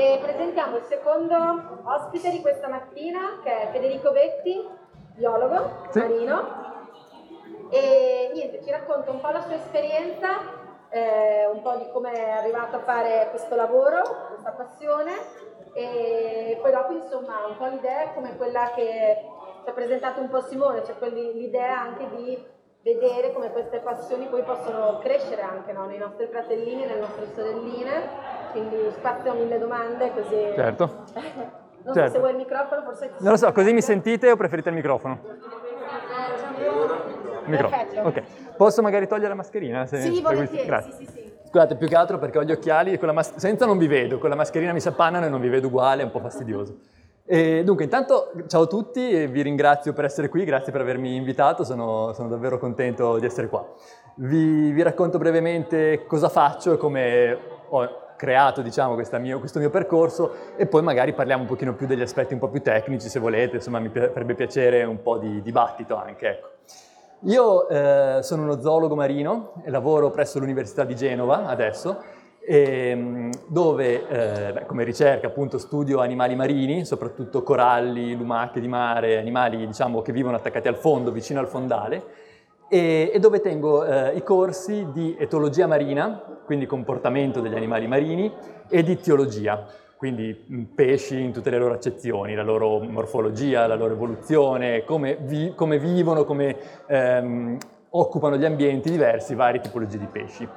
E presentiamo il secondo ospite di questa mattina, che è Federico Vetti, biologo Sì. marino. E niente, ci racconta un po' la sua esperienza, eh, un po' di come è arrivato a fare questo lavoro, questa passione. E poi dopo, insomma, un po' l'idea come quella che ci ha presentato un po' Simone, cioè l'idea anche di vedere come queste passioni poi possono crescere anche no? nei nostri fratellini, nelle nostre sorelline. Quindi spazio a mille domande, così. Certo. Non Certo. so se vuoi il microfono, forse ti Non lo so, così mi sentite o preferite il microfono? Microfono. Perfetto. Ok. Posso magari togliere la mascherina? se- Sì, volentieri, Grazie. sì, sì, sì. Scusate, più che altro perché ho gli occhiali e con la mas- senza non vi vedo, con la mascherina mi si appannano e non vi vedo uguale, è un po' fastidioso. E dunque, intanto ciao a tutti e vi ringrazio per essere qui, grazie per avermi invitato, sono, sono davvero contento di essere qua. Vi, vi racconto brevemente cosa faccio e come ho creato diciamo, mio- questo mio percorso e poi magari parliamo un pochino più degli aspetti un po' più tecnici se volete, insomma mi farebbe piacere un po' di dibattito anche. Ecco. Io eh, sono uno zoologo marino e lavoro presso l'Università di Genova adesso, ehm, dove eh, beh, come ricerca appunto studio animali marini, soprattutto coralli, lumache di mare, animali diciamo che vivono attaccati al fondo, vicino al fondale, e, e dove tengo eh, i corsi di etologia marina, quindi comportamento degli animali marini, e di tiologia, quindi pesci in tutte le loro accezioni, la loro morfologia, la loro evoluzione, come, vi- come vivono, come ehm, occupano gli ambienti diversi, varie tipologie di pesci.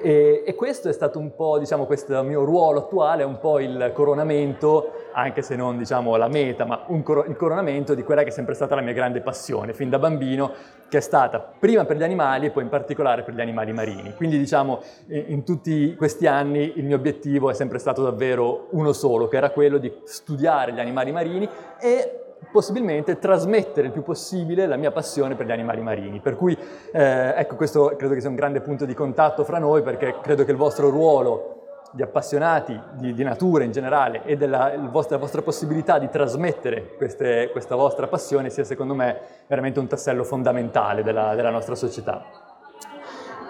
E, e questo è stato un po', diciamo, questo mio ruolo attuale, è un po' il coronamento, anche se non diciamo la meta, ma coro- il coronamento di quella che è sempre stata la mia grande passione, fin da bambino, che è stata prima per gli animali e poi in particolare per gli animali marini. Quindi diciamo, in in tutti questi anni il mio obiettivo è sempre stato davvero uno solo, che era quello di studiare gli animali marini e possibilmente trasmettere il più possibile la mia passione per gli animali marini. Per cui, eh, ecco, questo credo che sia un grande punto di contatto fra noi, perché credo che il vostro ruolo di appassionati di, di natura in generale e della vostra, vostra possibilità di trasmettere queste- questa vostra passione sia secondo me veramente un tassello fondamentale della, della nostra società.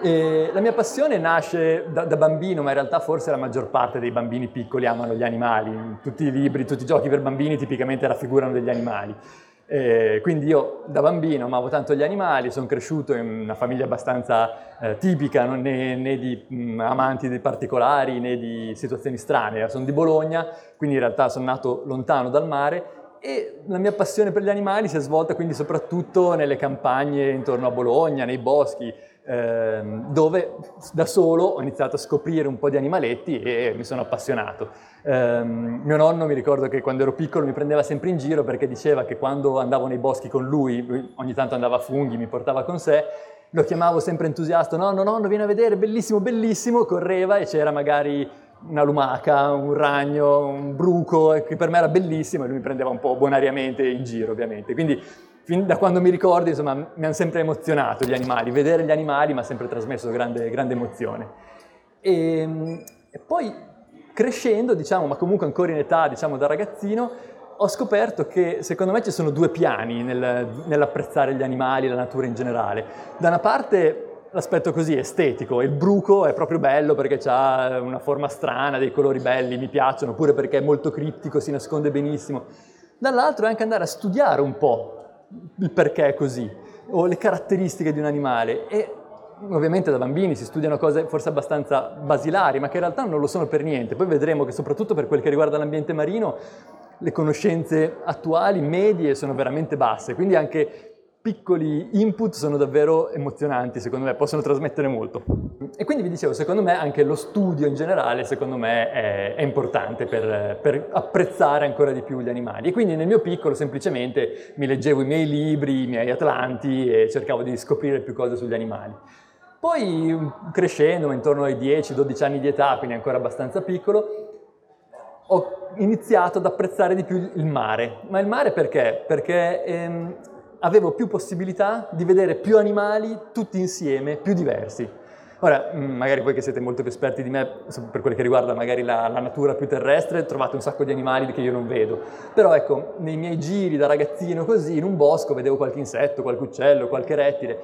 E la mia passione nasce da, da bambino, ma in realtà forse la maggior parte dei bambini piccoli amano gli animali. Tutti i libri, tutti i giochi per bambini tipicamente raffigurano degli animali. Eh, quindi io da bambino amavo tanto gli animali, sono cresciuto in una famiglia abbastanza eh, tipica, non né, né di mh, amanti di particolari né di situazioni strane. Sono di Bologna, quindi in realtà sono nato lontano dal mare e la mia passione per gli animali si è svolta quindi soprattutto nelle campagne intorno a Bologna, nei boschi, dove da solo ho iniziato a scoprire un po' di animaletti e mi sono appassionato. Ehm, mio nonno mi ricordo che quando ero piccolo mi prendeva sempre in giro perché diceva che quando andavo nei boschi con lui, lui ogni tanto andava a funghi, mi portava con sé, lo chiamavo sempre entusiasta, nonno, nonno, vieni a vedere, bellissimo, bellissimo, correva e c'era magari una lumaca, un ragno, un bruco, e che per me era bellissimo e lui mi prendeva un po' bonariamente in giro ovviamente. Quindi fin da quando mi ricordo, insomma, mi hanno sempre emozionato gli animali, vedere gli animali mi ha sempre trasmesso grande, grande emozione. E, e poi crescendo, diciamo, ma comunque ancora in età, diciamo, da ragazzino, ho scoperto che secondo me ci sono due piani nel- nell'apprezzare gli animali la natura in generale. Da una parte l'aspetto così estetico, il bruco è proprio bello perché ha una forma strana, dei colori belli, mi piacciono, oppure perché è molto criptico, si nasconde benissimo. Dall'altro è anche andare a studiare un po' il perché è così, o le caratteristiche di un animale. E ovviamente da bambini si studiano cose forse abbastanza basilari, ma che in realtà non lo sono per niente. Poi vedremo che soprattutto per quel che riguarda l'ambiente marino, le conoscenze attuali, medie, sono veramente basse, quindi anche piccoli input sono davvero emozionanti, secondo me, possono trasmettere molto. E quindi vi dicevo, secondo me anche lo studio in generale, secondo me, è, è importante per, per apprezzare ancora di più gli animali. E quindi nel mio piccolo semplicemente mi leggevo i miei libri, i miei Atlanti e cercavo di scoprire più cose sugli animali. Poi crescendo, intorno ai 10-12 anni di età, quindi ancora abbastanza piccolo, ho iniziato ad apprezzare di più il mare. Ma il mare perché? Perché ehm, avevo più possibilità di vedere più animali tutti insieme, più diversi. Ora, mh, magari voi che siete molto più esperti di me per quel che riguarda magari la, la natura più terrestre, trovate un sacco di animali che io non vedo. Però ecco, nei miei giri da ragazzino così, in un bosco vedevo qualche insetto, qualche uccello, qualche rettile.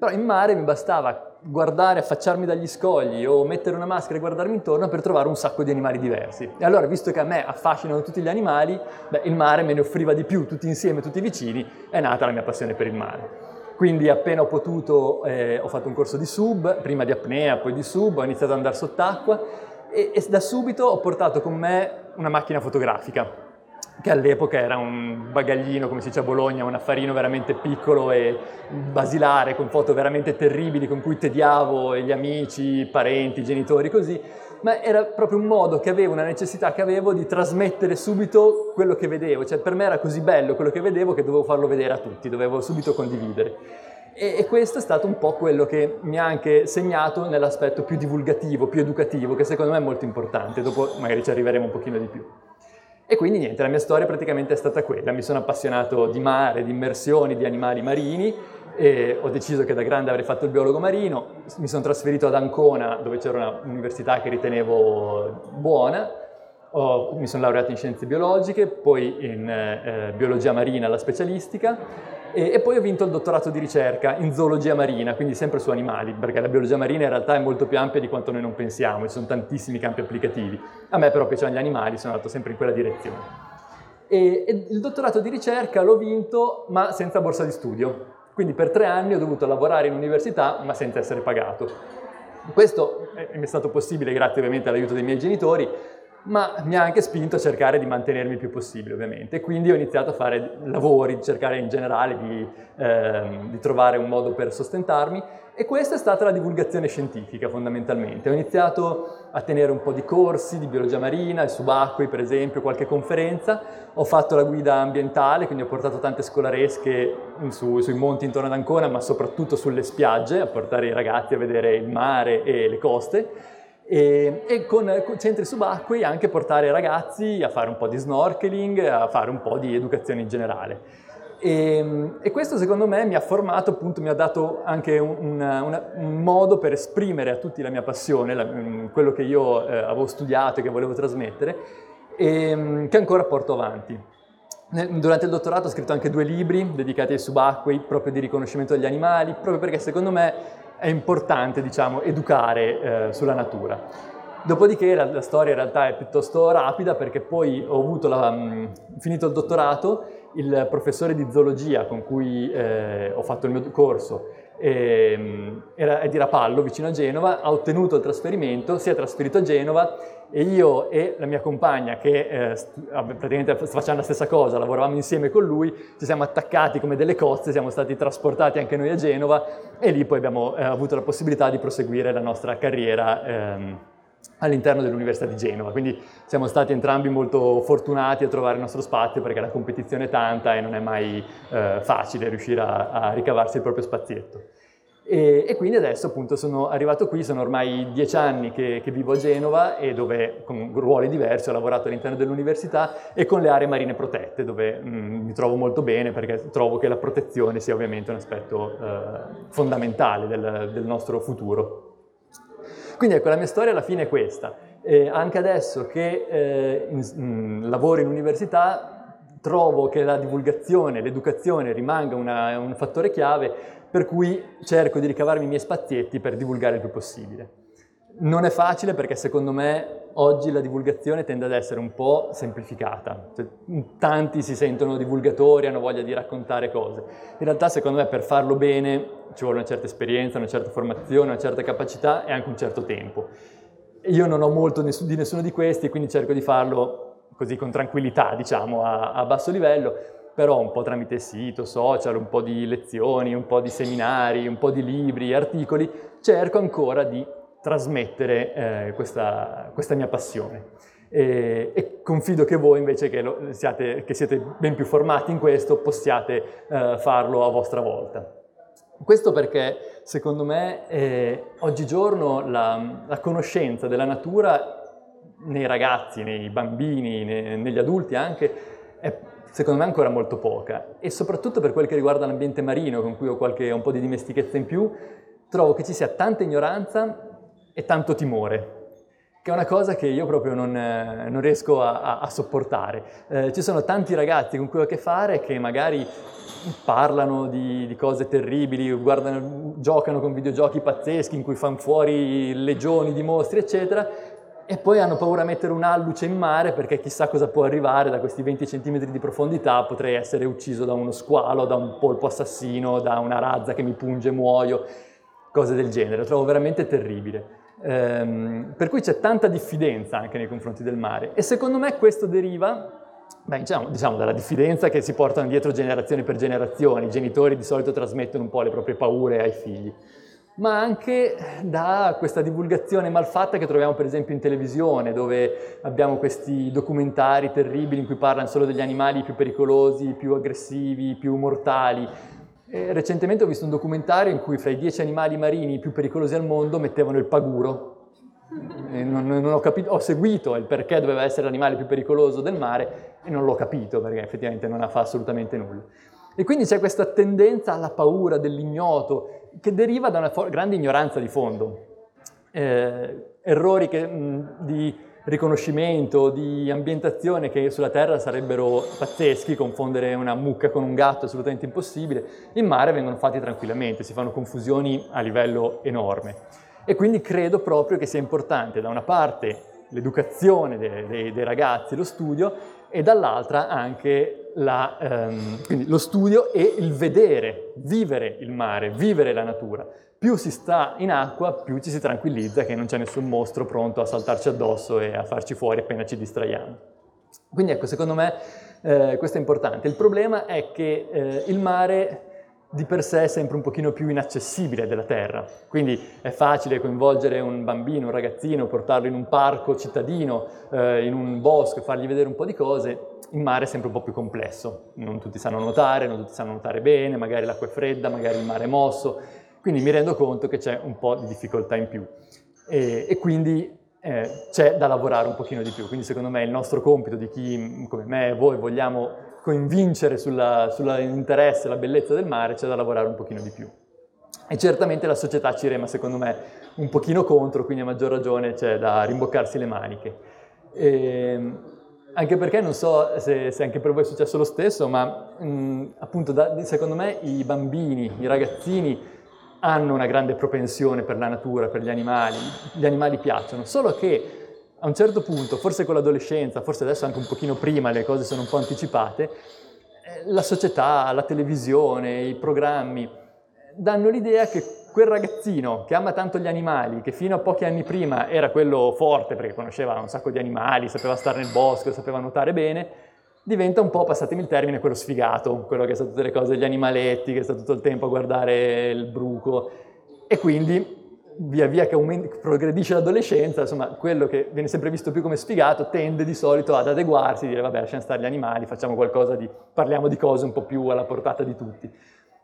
Però in mare mi bastava guardare, affacciarmi dagli scogli o mettere una maschera e guardarmi intorno per trovare un sacco di animali diversi. E allora, visto che a me affascinano tutti gli animali, beh, il mare me ne offriva di più, tutti insieme, tutti vicini, è nata la mia passione per il mare. Quindi appena ho potuto eh, ho fatto un corso di sub, prima di apnea, poi di sub, ho iniziato ad andare sott'acqua e, e da subito ho portato con me una macchina fotografica che all'epoca era un bagaglino, come si dice a Bologna, un affarino veramente piccolo e basilare, con foto veramente terribili con cui tediavo gli amici, i parenti, i genitori, così, ma era proprio un modo che avevo, una necessità che avevo di trasmettere subito quello che vedevo, cioè per me era così bello quello che vedevo che dovevo farlo vedere a tutti, dovevo subito condividere. E, e questo è stato un po' quello che mi ha anche segnato nell'aspetto più divulgativo, più educativo, che secondo me è molto importante, dopo magari ci arriveremo un pochino di più. E quindi niente, la mia storia praticamente è stata quella. Mi sono appassionato di mare, di immersioni, di animali marini e ho deciso che da grande avrei fatto il biologo marino. Mi sono trasferito ad Ancona dove c'era un'università che ritenevo buona. Ho, mi sono laureato in scienze biologiche, poi in eh, biologia marina, la specialistica e, e, poi ho vinto il dottorato di ricerca in zoologia marina, quindi sempre su animali, perché la biologia marina in realtà è molto più ampia di quanto noi non pensiamo, ci sono tantissimi campi applicativi. A me però piacevano gli animali, sono andato sempre in quella direzione. E, e il dottorato di ricerca l'ho vinto, ma senza borsa di studio. Quindi per tre anni ho dovuto lavorare in università, ma senza essere pagato. Questo mi è stato possibile grazie ovviamente all'aiuto dei miei genitori, ma mi ha anche spinto a cercare di mantenermi il più possibile ovviamente. Quindi ho iniziato a fare lavori, cercare in generale di, ehm, di, trovare un modo per sostentarmi e questa è stata la divulgazione scientifica fondamentalmente. Ho iniziato a tenere un po' di corsi di biologia marina, il subacquei per esempio, qualche conferenza, ho fatto la guida ambientale, quindi ho portato tante scolaresche su, sui monti intorno ad Ancona, ma soprattutto sulle spiagge, a portare i ragazzi a vedere il mare e le coste e, e con, centri subacquei anche portare ragazzi a fare un po' di snorkeling, a fare un po' di educazione in generale. E, e questo secondo me mi ha formato, appunto mi ha dato anche un, una, un modo per esprimere a tutti la mia passione, la, quello che io eh, avevo studiato e che volevo trasmettere, e, che ancora porto avanti. Durante il dottorato ho scritto anche due libri dedicati ai subacquei, proprio di riconoscimento degli animali, proprio perché secondo me è importante diciamo, educare eh, sulla natura. Dopodiché la, la, storia in realtà è piuttosto rapida perché poi ho la, mh, mm, finito il dottorato, il professore di zoologia con cui eh, ho fatto il mio corso ehm, era, è di Rapallo, vicino a Genova, ha ottenuto il trasferimento, si è trasferito a Genova e io e la mia compagna, che eh, praticamente facciamo la stessa cosa, lavoravamo insieme con lui, ci siamo attaccati come delle cozze, siamo stati trasportati anche noi a Genova e lì poi abbiamo eh, avuto la possibilità di proseguire la nostra carriera. Ehm, all'interno dell'Università di Genova, quindi siamo stati entrambi molto fortunati a trovare il nostro spazio perché la competizione è tanta e non è mai eh, facile riuscire a, a, ricavarsi il proprio spazietto. E, e, quindi adesso appunto sono arrivato qui, sono ormai dieci anni che, che, vivo a Genova e dove con ruoli diversi ho lavorato all'interno dell'università e con le aree marine protette dove mh, mm, mi trovo molto bene perché trovo che la protezione sia ovviamente un aspetto eh, fondamentale del, del nostro futuro. Quindi ecco, la mia storia alla fine è questa. Eh, anche adesso che eh, in, in, lavoro in università, trovo che la divulgazione, l'educazione rimanga una, un fattore chiave per cui cerco di ricavarmi i miei spazietti per divulgare il più possibile. Non è facile perché secondo me oggi la divulgazione tende ad essere un po' semplificata. Cioè, tanti si sentono divulgatori, hanno voglia di raccontare cose. In realtà secondo me per farlo bene ci vuole una certa esperienza, una certa formazione, una certa capacità e anche un certo tempo. Io non ho molto di nessuno di questi, quindi cerco di farlo così con tranquillità, diciamo, a, a basso livello, però un po' tramite sito, social, un po' di lezioni, un po' di seminari, un po' di libri, articoli, cerco ancora di trasmettere eh, questa, questa, mia passione. E, e, confido che voi invece che, lo, siate, che, siete ben più formati in questo possiate eh, farlo a vostra volta. Questo perché secondo me eh, oggigiorno la, la, conoscenza della natura nei ragazzi, nei bambini, nei, negli adulti anche, è secondo me ancora molto poca e soprattutto per quel che riguarda l'ambiente marino con cui ho qualche, un po' di dimestichezza in più, trovo che ci sia tanta ignoranza e tanto timore, che è una cosa che io proprio non, eh, non riesco a, a, a sopportare. Eh, ci sono tanti ragazzi con cui ho a che fare che magari parlano di, di, cose terribili, guardano, giocano con videogiochi pazzeschi in cui fanno fuori legioni di mostri, eccetera, e poi hanno paura a mettere un'alluce in mare perché chissà cosa può arrivare da questi 20 cm di profondità, potrei essere ucciso da uno squalo, da un polpo assassino, da una razza che mi punge e muoio, cose del genere, lo trovo veramente terribile. Ehm, per cui c'è tanta diffidenza anche nei confronti del mare. E secondo me questo deriva Beh, diciamo, diciamo, dalla diffidenza che si portano dietro generazioni per generazioni, i genitori di solito trasmettono un po' le proprie paure ai figli, ma anche da questa divulgazione malfatta che troviamo per esempio in televisione, dove abbiamo questi documentari terribili in cui parlano solo degli animali più pericolosi, più aggressivi, più mortali. E recentemente ho visto un documentario in cui fra i dieci animali marini più pericolosi al mondo mettevano il paguro, non, non ho, capito, ho seguito il perché doveva essere l'animale più pericoloso del mare e non l'ho capito perché effettivamente non fa assolutamente nulla. E quindi c'è questa tendenza alla paura dell'ignoto che deriva da una grande ignoranza di fondo. Eh, errori che, mh, di riconoscimento, di ambientazione che sulla Terra sarebbero pazzeschi, confondere una mucca con un gatto è assolutamente impossibile, in mare vengono fatti tranquillamente, si fanno confusioni a livello enorme. E quindi credo proprio che sia importante da una parte l'educazione dei, dei, dei ragazzi, lo studio, e dall'altra anche la, ehm, lo studio e il vedere, vivere il mare, vivere la natura. Più si sta in acqua, più ci si tranquillizza che non c'è nessun mostro pronto a saltarci addosso e a farci fuori appena ci distraiamo. Quindi ecco, secondo me eh, questo è importante. Il problema è che eh, il mare di per sé è sempre un pochino più inaccessibile della terra, quindi è facile coinvolgere un bambino, un ragazzino, portarlo in un parco cittadino, eh, in un bosco, fargli vedere un po' di cose, in mare è sempre un po' più complesso, non tutti sanno nuotare, non tutti sanno nuotare bene, magari l'acqua è fredda, magari il mare è mosso, quindi mi rendo conto che c'è un po' di difficoltà in più e, e quindi eh, c'è da lavorare un pochino di più, quindi secondo me il nostro compito di chi come me e voi vogliamo convincere sull'interesse e la bellezza del mare, c'è da lavorare un pochino di più. E certamente la società ci rema, secondo me, un pochino contro, quindi a maggior ragione c'è da rimboccarsi le maniche. E, ehm, anche perché non so se, se, anche per voi è successo lo stesso, ma mh, appunto da, secondo me i bambini, i ragazzini hanno una grande propensione per la natura, per gli animali, gli animali piacciono, solo che a un certo punto, forse con l'adolescenza, forse adesso anche un pochino prima, le cose sono un po' anticipate, eh, la società, la televisione, i programmi danno l'idea che quel ragazzino che ama tanto gli animali, che fino a pochi anni prima era quello forte perché conosceva un sacco di animali, sapeva stare nel bosco, sapeva nuotare bene, diventa un po', passatemi il termine, quello sfigato, quello che sa tutte le cose degli animaletti, che sta tutto il tempo a guardare il bruco e quindi via via che aumenta, progredisce l'adolescenza, insomma, quello che viene sempre visto più come sfigato tende di solito ad adeguarsi, dire vabbè, lasciamo stare gli animali, facciamo qualcosa di, parliamo di cose un po' più alla portata di tutti.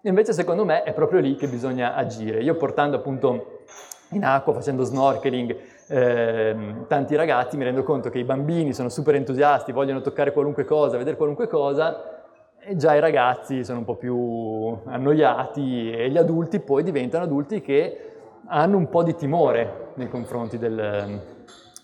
Invece secondo me è proprio lì che bisogna agire. Io portando appunto in acqua, facendo snorkeling, eh, tanti ragazzi mi rendo conto che i bambini sono super entusiasti, vogliono toccare qualunque cosa, vedere qualunque cosa, e già i ragazzi sono un po' più annoiati e gli adulti poi diventano adulti che hanno un po' di timore nei confronti del,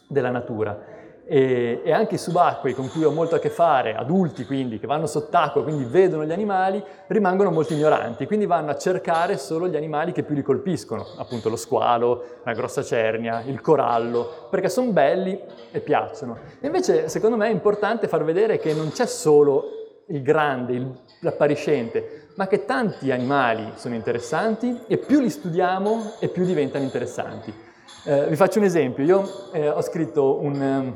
della natura. E, e, anche i subacquei con cui ho molto a che fare, adulti quindi, che vanno sott'acqua, quindi vedono gli animali, rimangono molto ignoranti, quindi vanno a cercare solo gli animali che più li colpiscono, appunto lo squalo, la grossa cernia, il corallo, perché sono belli e piacciono. Invece secondo me è importante far vedere che non c'è solo il grande, il, l'appariscente, ma che tanti animali sono interessanti e più li studiamo e più diventano interessanti. Eh, vi faccio un esempio, io eh, ho scritto un, um,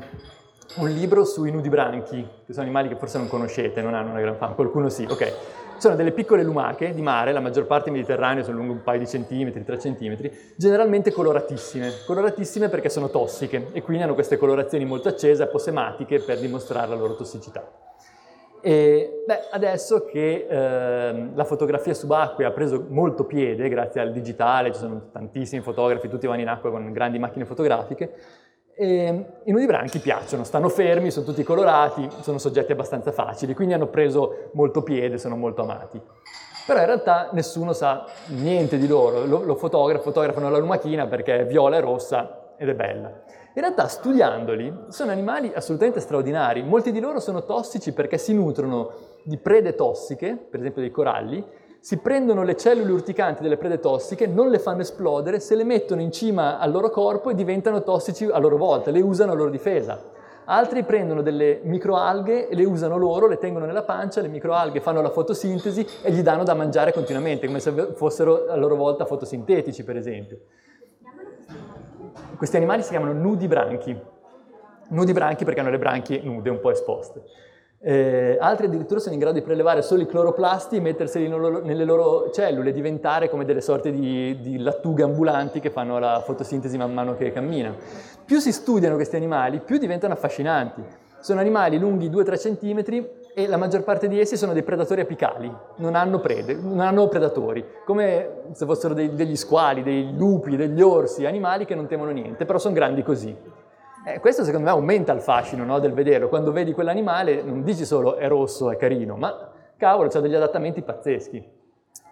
un, libro sui nudibranchi, che sono animali che forse non conoscete, non hanno una gran fama, qualcuno sì, ok. Sono delle piccole lumache di mare, la maggior parte in Mediterraneo sono lunghe un paio di centimetri, tre centimetri, generalmente coloratissime. Coloratissime perché sono tossiche e quindi hanno queste colorazioni molto accese, aposematiche, per dimostrare la loro tossicità. E beh, adesso che eh, la fotografia subacquea ha preso molto piede grazie al digitale, ci sono tantissimi fotografi, tutti vanno in acqua con grandi macchine fotografiche, e i nudibranchi piacciono, stanno fermi, sono tutti colorati, sono soggetti abbastanza facili, quindi hanno preso molto piede, sono molto amati. Però in realtà nessuno sa niente di loro, lo, lo fotografano, fotografano la lumachina perché è viola e rossa ed è bella. In realtà studiandoli sono animali assolutamente straordinari, molti di loro sono tossici perché si nutrono di prede tossiche, per esempio dei coralli, si prendono le cellule urticanti delle prede tossiche, non le fanno esplodere, se le mettono in cima al loro corpo e diventano tossici a loro volta, le usano a loro difesa. Altri prendono delle microalghe e le usano loro, le tengono nella pancia, le microalghe fanno la fotosintesi e gli danno da mangiare continuamente, come se fossero a loro volta fotosintetici, per esempio. Questi animali si chiamano nudibranchi. Nudibranchi perché hanno le branchie nude, un po' esposte. Eh, altri addirittura sono in grado di prelevare solo i cloroplasti e metterseli nelle loro cellule, diventare come delle sorte di, di lattughe ambulanti che fanno la fotosintesi man mano che camminano. Più si studiano questi animali, più diventano affascinanti. Sono animali lunghi 2-3 cm e la maggior parte di essi sono dei predatori apicali, non hanno prede, non hanno predatori, come se fossero dei, degli squali, dei lupi, degli orsi, animali che non temono niente, però sono grandi così. Eh, questo secondo me aumenta il fascino no, del vederlo. Quando vedi quell'animale non dici solo è rosso, è carino, ma cavolo, ha degli adattamenti pazzeschi.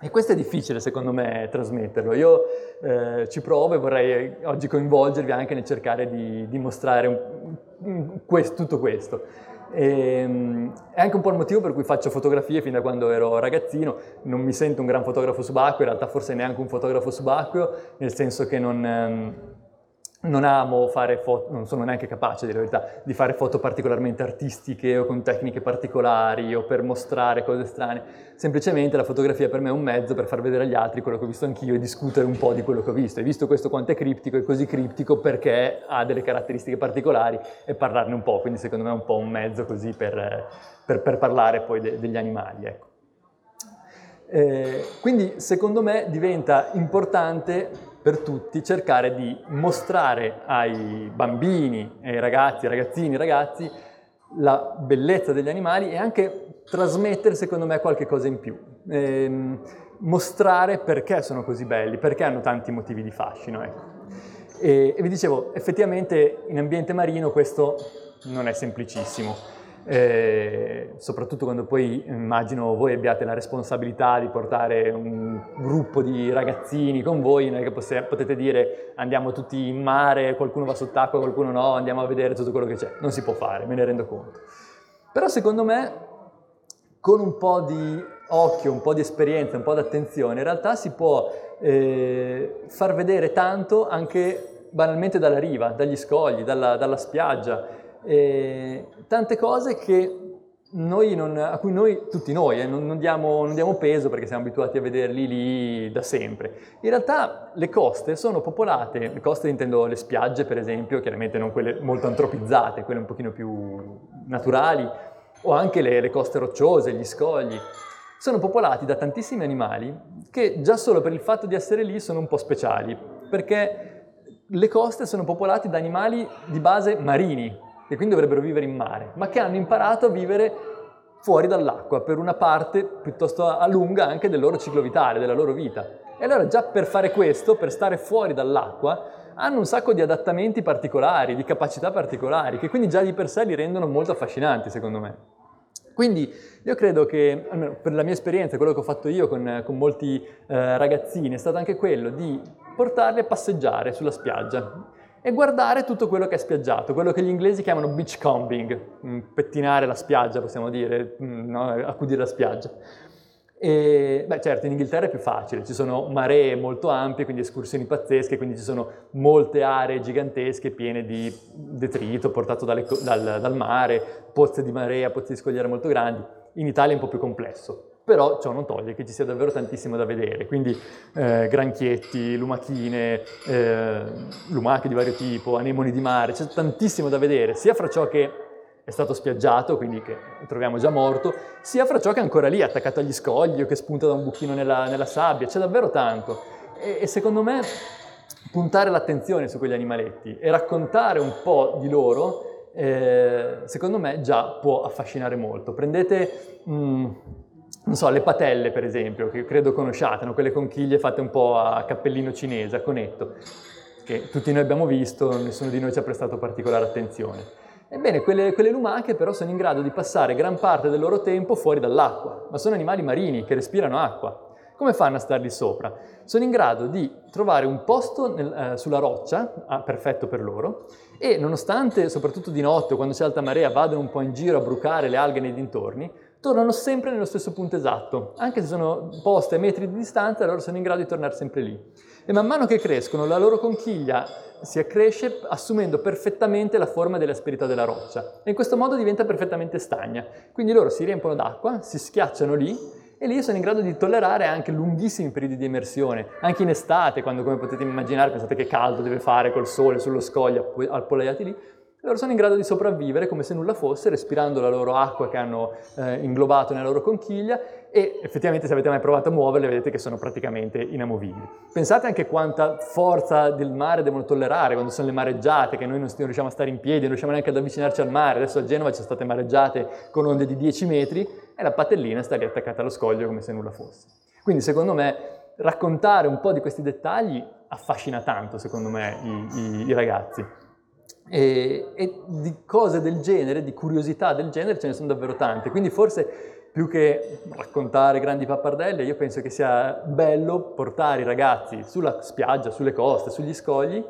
E questo è difficile secondo me trasmetterlo. Io eh, ci provo e vorrei oggi coinvolgervi anche nel cercare di dimostrare un, un, questo, tutto questo. E, um, è anche un po' il motivo per cui faccio fotografie fin da quando ero ragazzino. Non mi sento un gran fotografo subacqueo, in realtà forse neanche un fotografo subacqueo, nel senso che non... Non amo fare foto, non sono neanche capace, di verità, di fare foto particolarmente artistiche o con tecniche particolari o per mostrare cose strane. Semplicemente la fotografia per me è un mezzo per far vedere agli altri quello che ho visto anch'io e discutere un po' di quello che ho visto. Hai visto questo quanto è criptico, è così criptico perché ha delle caratteristiche particolari e parlarne un po', quindi secondo me è un po' un mezzo così per, per, per parlare poi de, degli animali. Ecco. Eh, quindi secondo me diventa importante per tutti cercare di mostrare ai bambini, ai ragazzi, ragazzini, ragazzi la bellezza degli animali e anche trasmettere secondo me qualche cosa in più. Ehm, mostrare perché sono così belli, perché hanno tanti motivi di fascino. Ecco. E, e vi dicevo, effettivamente in ambiente marino questo non è semplicissimo eh, soprattutto quando poi immagino voi abbiate la responsabilità di portare un gruppo di ragazzini con voi, non è che posse, potete dire andiamo tutti in mare, qualcuno va sott'acqua, qualcuno no, andiamo a vedere tutto quello che c'è, non si può fare, me ne rendo conto. Però secondo me con un po' di occhio, un po' di esperienza, un po' di attenzione, in realtà si può eh, far vedere tanto anche banalmente dalla riva, dagli scogli, dalla, dalla spiaggia e tante cose non, a cui noi, tutti noi, eh, non, non, diamo, non, diamo, peso perché siamo abituati a vederli lì da sempre. In realtà le coste sono popolate, le coste intendo le spiagge per esempio, chiaramente non quelle molto antropizzate, quelle un pochino più naturali, o anche le, le coste rocciose, gli scogli, sono popolati da tantissimi animali che già solo per il fatto di essere lì sono un po' speciali, perché le coste sono popolate da animali di base marini, che quindi dovrebbero vivere in mare, ma che hanno imparato a vivere fuori dall'acqua per una parte piuttosto a lunga anche del loro ciclo vitale, della loro vita. E allora già per fare questo, per stare fuori dall'acqua, hanno un sacco di adattamenti particolari, di capacità particolari, che quindi già di per sé li rendono molto affascinanti, secondo me. Quindi io credo che, per la mia esperienza, quello che ho fatto io con, con molti eh, ragazzini, è stato anche quello di portarli a passeggiare sulla spiaggia e guardare tutto quello che è spiaggiato, quello che gli inglesi chiamano beach combing, mm, pettinare la spiaggia, possiamo dire, mm, no? accudire la spiaggia. E, beh, certo, in Inghilterra è più facile, ci sono maree molto ampie, quindi escursioni pazzesche, quindi ci sono molte aree gigantesche piene di detrito portato dalle, dal, dal mare, pozze di marea, pozze di scogliera molto grandi. In Italia è un po' più complesso però ciò non toglie che ci sia davvero tantissimo da vedere, quindi eh, granchietti, lumachine, eh, lumache di vario tipo, anemoni di mare, c'è tantissimo da vedere, sia fra ciò che è stato spiaggiato, quindi che troviamo già morto, sia fra ciò che è ancora lì, attaccato agli scogli o che spunta da un buchino nella, nella sabbia, c'è davvero tanto. E, e secondo me puntare l'attenzione su quegli animaletti e raccontare un po' di loro, eh, secondo me già può affascinare molto. Prendete... Mh, mm, non so, le patelle per esempio, che credo conosciate, no? quelle conchiglie fatte un po' a cappellino cinese, a conetto, che tutti noi abbiamo visto, nessuno di noi ci ha prestato particolare attenzione. Ebbene, quelle, quelle lumache però sono in grado di passare gran parte del loro tempo fuori dall'acqua, ma sono animali marini che respirano acqua. come fanno a starli sopra? Sono in grado di trovare un posto nel, eh, sulla roccia, ah, perfetto per loro, e nonostante, soprattutto di notte, quando c'è alta marea, vadano un po' in giro a brucare le alghe nei dintorni, tornano sempre nello stesso punto esatto. Anche se sono poste a metri di distanza, loro sono in grado di tornare sempre lì. E man mano che crescono, la loro conchiglia si accresce assumendo perfettamente la forma dell'asperità della roccia e in questo modo diventa perfettamente stagna. Quindi loro si riempiono d'acqua, si schiacciano lì e lì sono in grado di tollerare anche lunghissimi periodi di immersione, anche in estate, quando come potete immaginare pensate che caldo deve fare col sole sullo scoglio appollaiati lì, loro sono in grado di sopravvivere come se nulla fosse, respirando la loro acqua che hanno eh, inglobato nella loro conchiglia e effettivamente se avete mai provato a muoverle vedete che sono praticamente inamovibili. Pensate anche quanta forza del mare devono tollerare quando sono le mareggiate, che noi non riusciamo a stare in piedi, non riusciamo neanche ad avvicinarci al mare, adesso a Genova ci sono state mareggiate con onde di 10 metri e la patellina sta lì attaccata allo scoglio come se nulla fosse. Quindi secondo me raccontare un po' di questi dettagli affascina tanto, secondo me, i, i, i ragazzi. E, e, di cose del genere, di curiosità del genere, ce ne sono davvero tante. Quindi forse più che raccontare grandi pappardelle, io penso che sia bello portare i ragazzi sulla spiaggia, sulle coste, sugli scogli,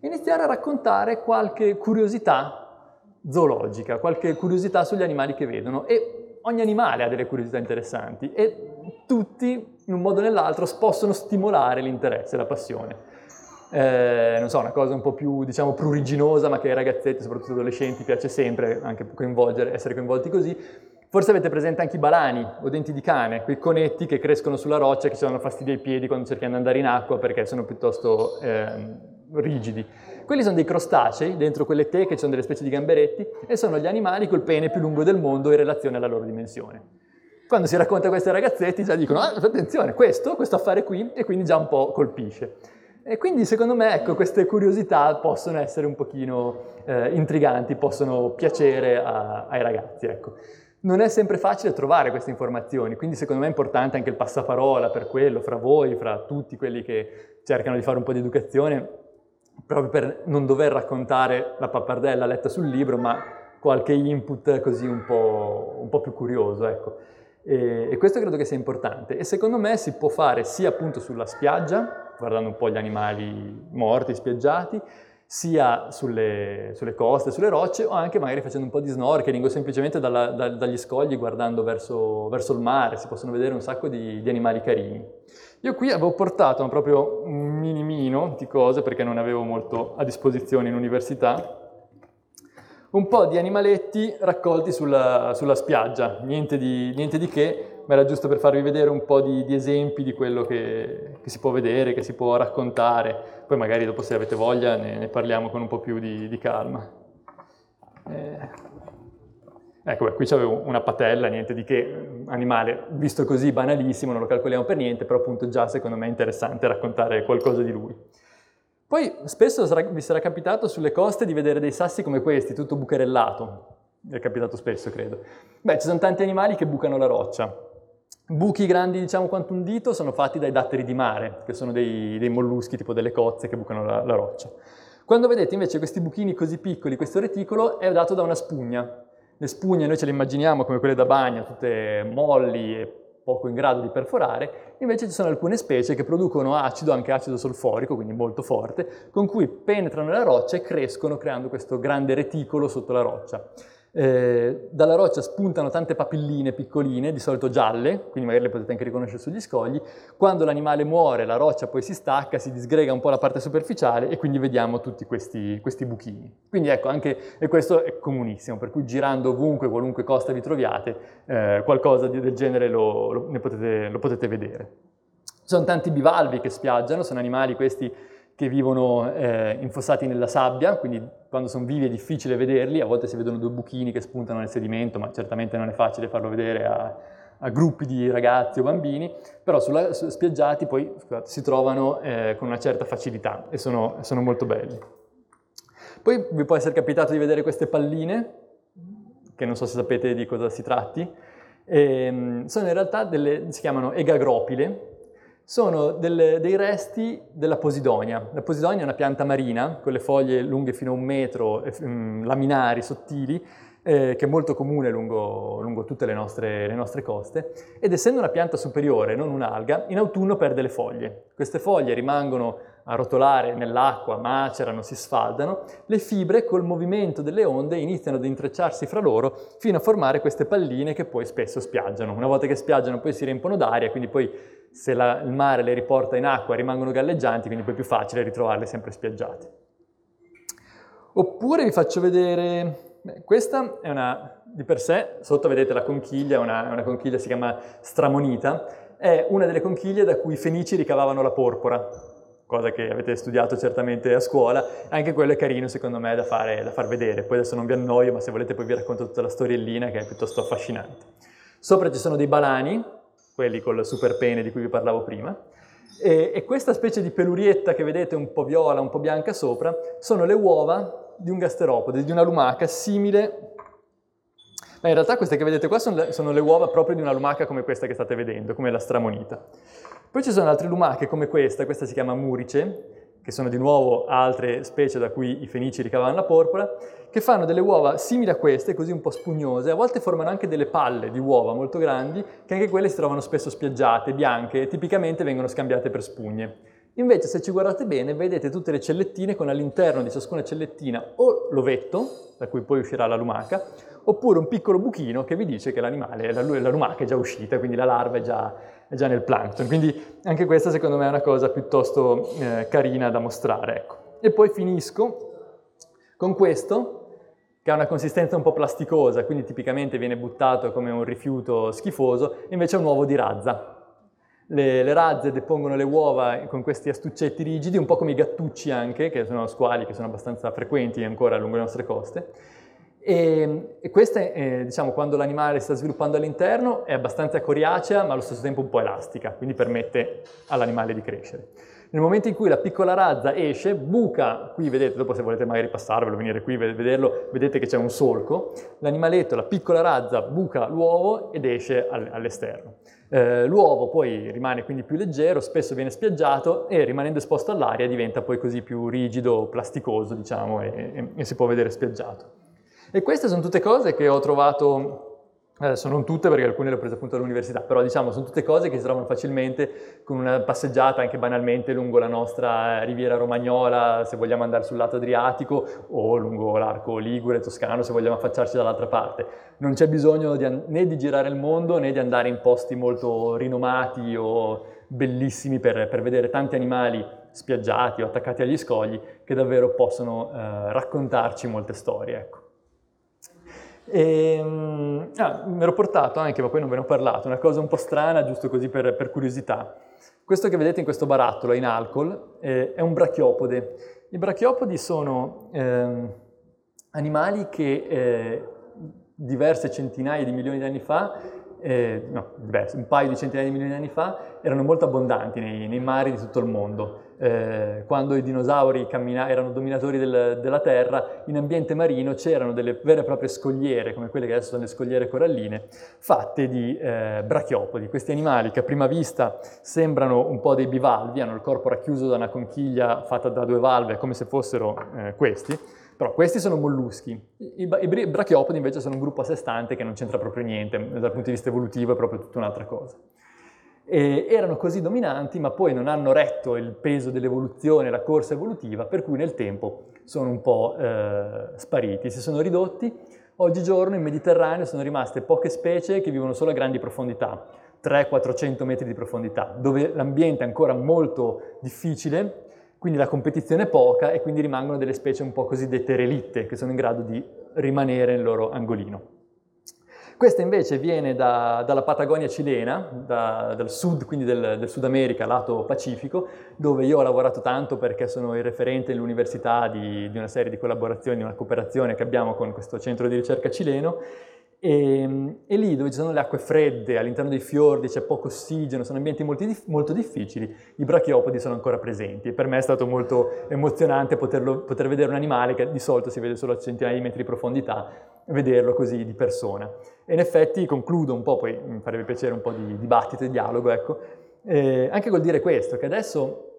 iniziare a raccontare qualche curiosità zoologica, qualche curiosità sugli animali che vedono. E ogni animale ha delle curiosità interessanti e tutti, in un modo o nell'altro, possono stimolare l'interesse, la passione eh, non so, una cosa un po' più, diciamo, pruriginosa, ma che ai ragazzetti, soprattutto adolescenti, piace sempre anche essere coinvolti così. Forse avete presente anche i balani o denti di cane, quei conetti che crescono sulla roccia che ci danno fastidio ai piedi quando cerchiamo di andare in acqua perché sono piuttosto eh, rigidi. Quelli sono dei crostacei, dentro quelle teche ci sono delle specie di gamberetti e sono gli animali col pene più lungo del mondo in relazione alla loro dimensione. Quando si racconta a questi ragazzetti già dicono, ah, attenzione, questo, questo affare qui, e quindi già un po' colpisce. E quindi secondo me ecco, queste curiosità possono essere un pochino eh, intriganti, possono piacere a, ai ragazzi. Ecco. Non è sempre facile trovare queste informazioni, quindi secondo me è importante anche il passaparola per quello, fra voi, fra tutti quelli che cercano di fare un po' di educazione, proprio per non dover raccontare la pappardella letta sul libro, ma qualche input così un po', un po più curioso. Ecco. E, e questo credo che sia importante. E secondo me si può fare sia appunto sulla spiaggia, guardando un po' gli animali morti, spiaggiati, sia sulle, sulle, coste, sulle rocce, o anche magari facendo un po' di snorkeling o semplicemente dalla, da, dagli scogli guardando verso, verso, il mare, si possono vedere un sacco di, di, animali carini. Io qui avevo portato proprio un minimino di cose perché non avevo molto a disposizione in università, un po' di animaletti raccolti sulla, sulla spiaggia, niente di, niente di che, ma era giusto per farvi vedere un po' di, di esempi di quello che, che, si può vedere, che si può raccontare. Poi magari dopo se avete voglia ne, ne parliamo con un po' più di, di calma. Eh. Ecco, qui c'avevo una patella, niente di che, animale visto così banalissimo, non lo calcoliamo per niente, però appunto già secondo me è interessante raccontare qualcosa di lui. Poi spesso vi sarà capitato sulle coste di vedere dei sassi come questi, tutto bucherellato. è capitato spesso, credo. Beh, ci sono tanti animali che bucano la roccia. Buchi grandi, diciamo, quanto un dito, sono fatti dai datteri di mare, che sono dei, dei molluschi, tipo delle cozze, che bucano la, la, roccia. Quando vedete invece questi buchini così piccoli, questo reticolo è dato da una spugna. Le spugne noi ce le immaginiamo come quelle da bagno, tutte molli e poco in grado di perforare, invece ci sono alcune specie che producono acido, anche acido solforico, quindi molto forte, con cui penetrano la roccia e crescono creando questo grande reticolo sotto la roccia. Eh, dalla roccia spuntano tante papilline piccoline, di solito gialle, quindi magari le potete anche riconoscere sugli scogli. Quando l'animale muore, la roccia poi si stacca, si disgrega un po' la parte superficiale e quindi vediamo tutti questi, questi buchini. Quindi ecco, anche, e questo è comunissimo, per cui girando ovunque, qualunque costa vi troviate, eh, qualcosa di, del genere lo, lo, potete, lo potete vedere. Ci sono tanti bivalvi che spiaggiano, sono animali questi che vivono eh, infossati nella sabbia, quindi quando sono vivi è difficile vederli, a volte si vedono due buchini che spuntano nel sedimento, ma certamente non è facile farlo vedere a, a gruppi di ragazzi o bambini, però sulla, su, spiaggiati poi scusate, si trovano eh, con una certa facilità e sono, sono molto belli. Poi vi può essere capitato di vedere queste palline, che non so se sapete di cosa si tratti, e, ehm, sono in realtà delle, si chiamano egagropile, sono delle, dei resti della posidonia. La posidonia è una pianta marina con le foglie lunghe fino a un metro, um, laminari, sottili, eh, che è molto comune lungo, lungo tutte le nostre, le nostre, coste, ed essendo una pianta superiore, non un'alga, in autunno perde le foglie. Queste foglie rimangono a rotolare nell'acqua, macerano, si sfaldano, le fibre col movimento delle onde iniziano ad intrecciarsi fra loro fino a formare queste palline che poi spesso spiaggiano. Una volta che spiaggiano poi si riempono d'aria, quindi poi se la, il mare le riporta in acqua rimangono galleggianti, quindi poi è più facile ritrovarle sempre spiaggiate. Oppure vi faccio vedere Beh, questa è una, di per sé, sotto vedete la conchiglia, una, una conchiglia si chiama stramonita, è una delle conchiglie da cui i fenici ricavavano la porpora, cosa che avete studiato certamente a scuola, anche quello è carino secondo me da, fare, da far vedere, poi adesso non vi annoio, ma se volete poi vi racconto tutta la storiellina che è piuttosto affascinante. Sopra ci sono dei balani, quelli col super pene di cui vi parlavo prima, e, e questa specie di pelurietta che vedete un po' viola, un po' bianca sopra, sono le uova di un gasteropode, di una lumaca simile... Ma in realtà queste che vedete qua sono le, sono le uova proprio di una lumaca come questa che state vedendo, come la stramonita. Poi ci sono altre lumache come questa, questa si chiama murice, che sono di nuovo altre specie da cui i fenici ricavavano la porpora, che fanno delle uova simili a queste, così un po' spugnose, a volte formano anche delle palle di uova molto grandi, che anche quelle si trovano spesso spiaggiate, bianche, e tipicamente vengono scambiate per spugne. Invece se ci guardate bene vedete tutte le cellettine con all'interno di ciascuna cellettina o l'ovetto, da cui poi uscirà la lumaca, oppure un piccolo buchino che vi dice che l'animale, la, la lumaca è già uscita, quindi la larva è già, è già, nel plankton. Quindi anche questa secondo me è una cosa piuttosto eh, carina da mostrare. Ecco. E poi finisco con questo, che ha una consistenza un po' plasticosa, quindi tipicamente viene buttato come un rifiuto schifoso, invece è un uovo di razza. Le, le, razze depongono le uova con questi astuccetti rigidi, un po' come i gattucci anche, che sono squali che sono abbastanza frequenti ancora lungo le nostre coste. E, e questa, eh, diciamo, quando l'animale si sta sviluppando all'interno, è abbastanza coriacea, ma allo stesso tempo un po' elastica, quindi permette all'animale di crescere. Nel momento in cui la piccola razza esce, buca, qui vedete, dopo se volete magari passarvelo, venire qui vederlo, vedete che c'è un solco, l'animaletto, la piccola razza, buca l'uovo ed esce all'esterno. Eh, l'uovo poi rimane quindi più leggero, spesso viene spiaggiato e rimanendo esposto all'aria diventa poi così più rigido, plasticoso, diciamo, e, e, e si può vedere spiaggiato. E queste sono tutte cose che ho trovato Adesso non tutte perché alcune le ho prese appunto all'università, però diciamo sono tutte cose che si trovano facilmente con una passeggiata anche banalmente lungo la nostra riviera romagnola se vogliamo andare sul lato Adriatico o lungo l'arco Ligure, Toscano se vogliamo affacciarci dall'altra parte. Non c'è bisogno di, né di girare il mondo né di andare in posti molto rinomati o bellissimi per, per vedere tanti animali spiaggiati o attaccati agli scogli che davvero possono eh, raccontarci molte storie. Ecco. E, ehm, ah, mi ero portato anche, ma poi non ve ne ho parlato, una cosa un po' strana, giusto così per, per curiosità. Questo che vedete in questo barattolo in alcol eh, è un brachiopode. I brachiopodi sono eh, animali che eh, diverse centinaia di milioni di anni fa eh, no, diverso, un paio di centinaia di milioni di anni fa, erano molto abbondanti nei, nei mari di tutto il mondo. Eh, quando i dinosauri erano dominatori del, della Terra, in ambiente marino c'erano delle vere e proprie scogliere, come quelle che adesso sono le scogliere coralline, fatte di eh, brachiopodi, questi animali che a prima vista sembrano un po' dei bivalvi, hanno il corpo racchiuso da una conchiglia fatta da due valve, come se fossero eh, questi, però questi sono molluschi. I, i brachiopodi invece sono un gruppo a sé stante che non c'entra proprio niente, dal punto di vista evolutivo è proprio tutta un'altra cosa. E erano così dominanti, ma poi non hanno retto il peso dell'evoluzione, la corsa evolutiva, per cui nel tempo sono un po' eh, spariti, si sono ridotti. Oggigiorno in Mediterraneo sono rimaste poche specie che vivono solo a grandi profondità, 300-400 metri di profondità, dove l'ambiente è ancora molto difficile quindi la competizione è poca e quindi rimangono delle specie un po' cosiddette relitte, che sono in grado di rimanere nel loro angolino. Questa invece viene da, dalla Patagonia cilena, da, dal sud, quindi del, del, Sud America, lato Pacifico, dove io ho lavorato tanto perché sono il referente nell'università di, di una serie di collaborazioni, una cooperazione che abbiamo con questo centro di ricerca cileno e, ehm, e, lì dove ci sono le acque fredde, all'interno dei fiordi c'è poco ossigeno, sono ambienti molto, molto, difficili, i brachiopodi sono ancora presenti. E per me è stato molto emozionante poterlo, poter vedere un animale che di solito si vede solo a centinaia di metri di profondità, vederlo così di persona. E in effetti concludo un po', poi mi farebbe piacere un po' di dibattito e dialogo, ecco, eh, anche col dire questo, che adesso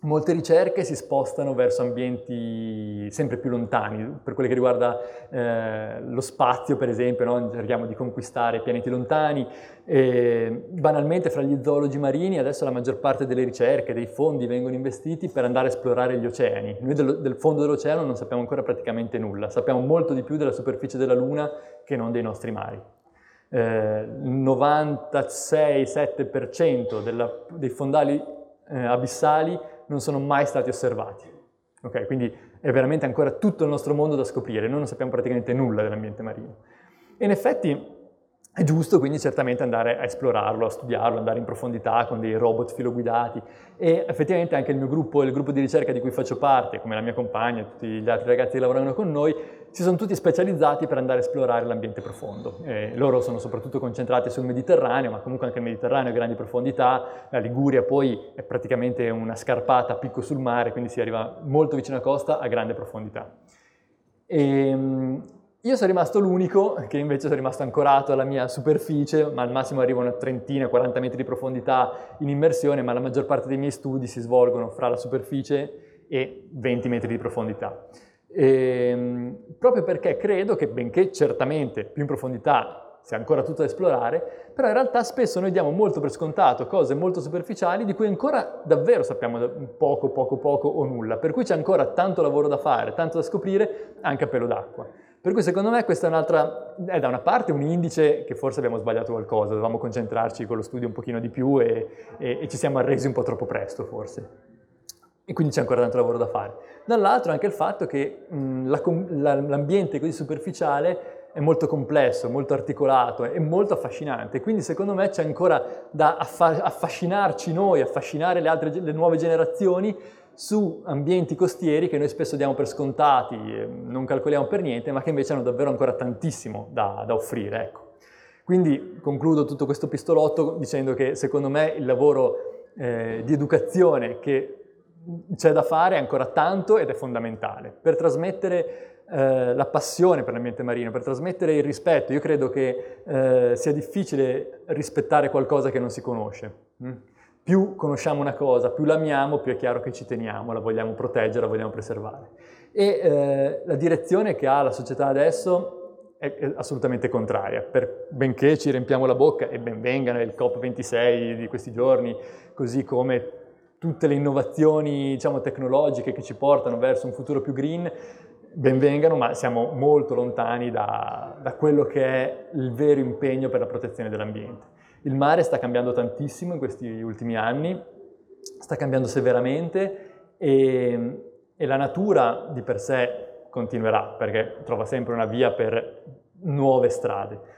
molte ricerche si spostano verso ambienti sempre più lontani, per quello che riguarda eh, lo spazio per esempio, no? cerchiamo di conquistare pianeti lontani, e, banalmente fra gli zoologi marini adesso la maggior parte delle ricerche, dei fondi vengono investiti per andare a esplorare gli oceani, noi del, del fondo dell'oceano non sappiamo ancora praticamente nulla, sappiamo molto di più della superficie della Luna che non dei nostri mari. Eh, 96-7% della, dei fondali eh, abissali non sono mai stati osservati. Okay, quindi è veramente ancora tutto il nostro mondo da scoprire, noi non sappiamo praticamente nulla dell'ambiente marino. E in effetti è giusto quindi certamente andare a esplorarlo, a studiarlo, andare in profondità con dei robot filoguidati e effettivamente anche il mio gruppo, il gruppo di ricerca di cui faccio parte, come la mia compagna e tutti gli altri ragazzi che lavorano con noi, si sono tutti specializzati per andare a esplorare l'ambiente profondo. Eh, loro sono soprattutto concentrati sul Mediterraneo, ma comunque anche il Mediterraneo ha grandi profondità, la Liguria poi è praticamente una scarpata a picco sul mare, quindi si arriva molto vicino a costa a grande profondità. E, ehm, io sono rimasto l'unico che invece sono rimasto ancorato alla mia superficie, ma al massimo arrivo a una trentina, 40 metri di profondità in immersione, ma la maggior parte dei miei studi si svolgono fra la superficie e 20 metri di profondità. E, ehm, proprio perché credo che benché certamente più in profondità sia ancora tutto da esplorare, però in realtà spesso noi diamo molto per scontato cose molto superficiali di cui ancora davvero sappiamo poco, poco, poco o nulla, per cui c'è ancora tanto lavoro da fare, tanto da scoprire anche a pelo d'acqua. Per cui secondo me questa è un'altra, è da una parte un indice che forse abbiamo sbagliato qualcosa, dovevamo concentrarci con lo studio un pochino di più e, e, e ci siamo arresi un po' troppo presto forse. E quindi c'è ancora tanto lavoro da fare. Dall'altro anche il fatto che mh, la, la, l'ambiente così superficiale è molto complesso, molto articolato e molto affascinante. Quindi secondo me c'è ancora da affa- affascinarci noi, affascinare le, altre, le nuove generazioni su ambienti costieri che noi spesso diamo per scontati, non calcoliamo per niente, ma che invece hanno davvero ancora tantissimo da, da offrire. Ecco. Quindi concludo tutto questo pistolotto dicendo che secondo me il lavoro eh, di educazione che c'è da fare è ancora tanto ed è fondamentale per trasmettere eh, la passione per l'ambiente marino, per trasmettere il rispetto. Io credo che eh, sia difficile rispettare qualcosa che non si conosce. Mm? Più conosciamo una cosa, più l'amiamo, più è chiaro che ci teniamo, la vogliamo proteggere, la vogliamo preservare. E eh, la direzione che ha la società adesso è, è assolutamente contraria, per, benché ci riempiamo la bocca e benvengano il COP26 di questi giorni, così come tutte le innovazioni diciamo, tecnologiche che ci portano verso un futuro più green, benvengano, ma siamo molto lontani da, da quello che è il vero impegno per la protezione dell'ambiente. Il mare sta cambiando tantissimo in questi ultimi anni, sta cambiando severamente e, e la natura di per sé continuerà perché trova sempre una via per nuove strade.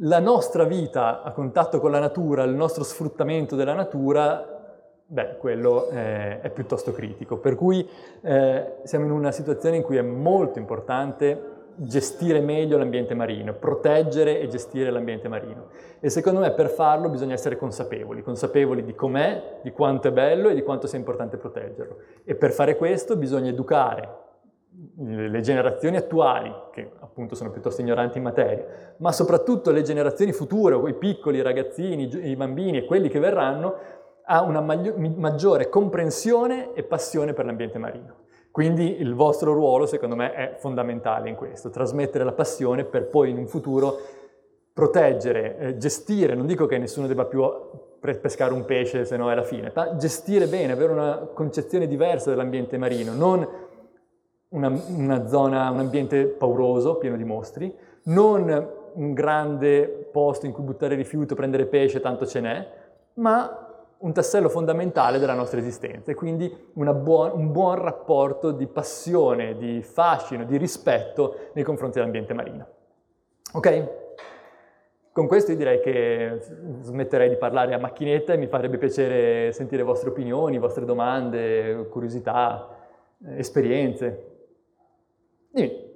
La nostra vita a contatto con la natura, il nostro sfruttamento della natura, beh, quello è, è piuttosto critico. Per cui eh, siamo in una situazione in cui è molto importante gestire meglio l'ambiente marino, proteggere e gestire l'ambiente marino. E secondo me per farlo bisogna essere consapevoli, consapevoli di com'è, di quanto è bello e di quanto sia importante proteggerlo. E per fare questo bisogna educare le generazioni attuali, che appunto sono piuttosto ignoranti in materia, ma soprattutto le generazioni future, i piccoli, i ragazzini, i bambini e quelli che verranno, a una maggiore comprensione e passione per l'ambiente marino. Quindi il vostro ruolo, secondo me, è fondamentale in questo, trasmettere la passione per poi in un futuro proteggere, eh, gestire, non dico che nessuno debba più pescare un pesce se no è la fine, ma gestire bene, avere una concezione diversa dell'ambiente marino, non una, una zona, un ambiente pauroso, pieno di mostri, non un grande posto in cui buttare rifiuto, prendere pesce, tanto ce n'è, ma un tassello fondamentale della nostra esistenza e quindi buon, un buon rapporto di passione, di fascino, di rispetto nei confronti dell'ambiente marino. Ok? Con questo io direi che smetterei di parlare a macchinetta e mi farebbe piacere sentire le vostre opinioni, vostre domande, curiosità, esperienze. Dimmi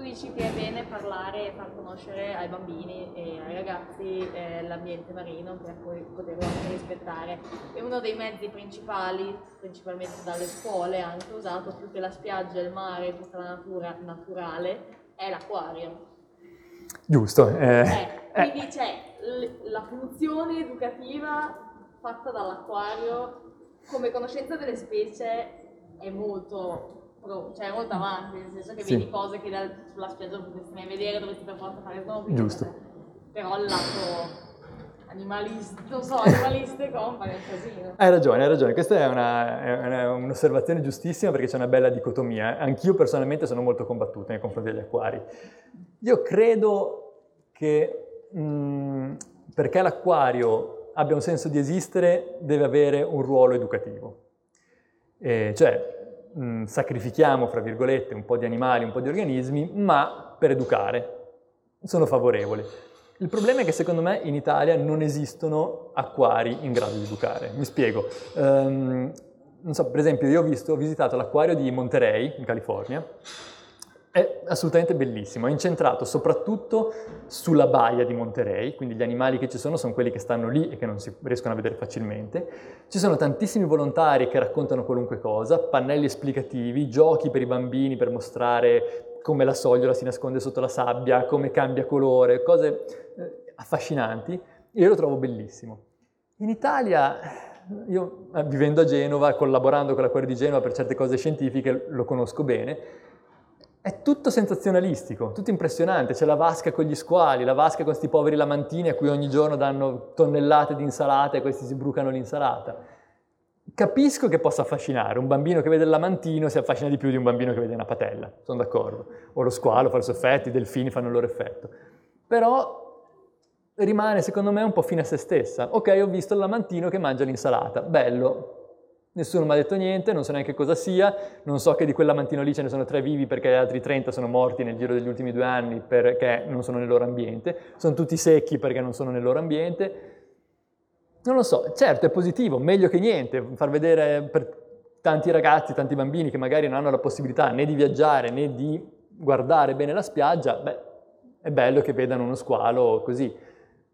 tu dici che è bene parlare e far conoscere ai bambini e ai ragazzi eh, l'ambiente marino per poi poterlo anche rispettare. E uno dei mezzi principali, principalmente dalle scuole, anche usato più che la spiaggia, il mare, tutta la natura naturale, è l'acquario. Giusto. Eh, eh, quindi c'è l- la funzione educativa fatta dall'acquario come conoscenza delle specie è molto, pro- cioè è molto avanti, nel senso che Sì. vedi cose che dal- sulla spiaggia non potresti mai vedere, dovresti per forza fare snorkeling. Giusto. Però il lato animalista, non so, animalistico fa un casino. Hai ragione, hai ragione. Questa è, una- è una- un'osservazione giustissima perché c'è una bella dicotomia. Anch'io personalmente sono molto combattuto nei confronti degli acquari. Io credo che mh, perché l'acquario abbia un senso di esistere deve avere un ruolo educativo. Eh, cioè, mh, sacrifichiamo, fra virgolette, un po' di animali, un po' di organismi, ma per educare. Sono favorevole. Il problema è che secondo me in Italia non esistono acquari in grado di educare. Mi spiego. Ehm, non so, per esempio, io ho, visto, ho visitato l'acquario di Monterey, in California. È assolutamente bellissimo, è incentrato soprattutto sulla baia di Monterey, quindi gli animali che ci sono sono quelli che stanno lì e che non si riescono a vedere facilmente. Ci sono tantissimi volontari che raccontano qualunque cosa, pannelli esplicativi, giochi per i bambini per mostrare come la sogliola si nasconde sotto la sabbia, come cambia colore, cose eh, affascinanti. Io lo trovo bellissimo. In Italia, io eh, vivendo a Genova, collaborando con l'Acquario di Genova per certe cose scientifiche, lo conosco bene, è tutto sensazionalistico, tutto impressionante. C'è la vasca con gli squali, la vasca con questi poveri lamantini a cui ogni giorno danno tonnellate di insalata e questi si brucano l'insalata. Capisco che possa affascinare, un bambino che vede il lamantino si affascina di più di un bambino che vede una patella, sono d'accordo. O lo squalo fa il suo effetto, i delfini fanno il loro effetto. Però rimane secondo me un po' fine a se stessa. Ok, ho visto il lamantino che mangia l'insalata, bello. Nessuno mi ha detto niente, non so neanche cosa sia, non so che di quel lamantino lì ce ne sono tre vivi perché gli altri 30 sono morti nel giro degli ultimi due anni perché non sono nel loro ambiente, sono tutti secchi perché non sono nel loro ambiente. Non lo so, certo è positivo, meglio che niente, far vedere per tanti ragazzi, tanti bambini che magari non hanno la possibilità né di viaggiare né di guardare bene la spiaggia, beh, è bello che vedano uno squalo così.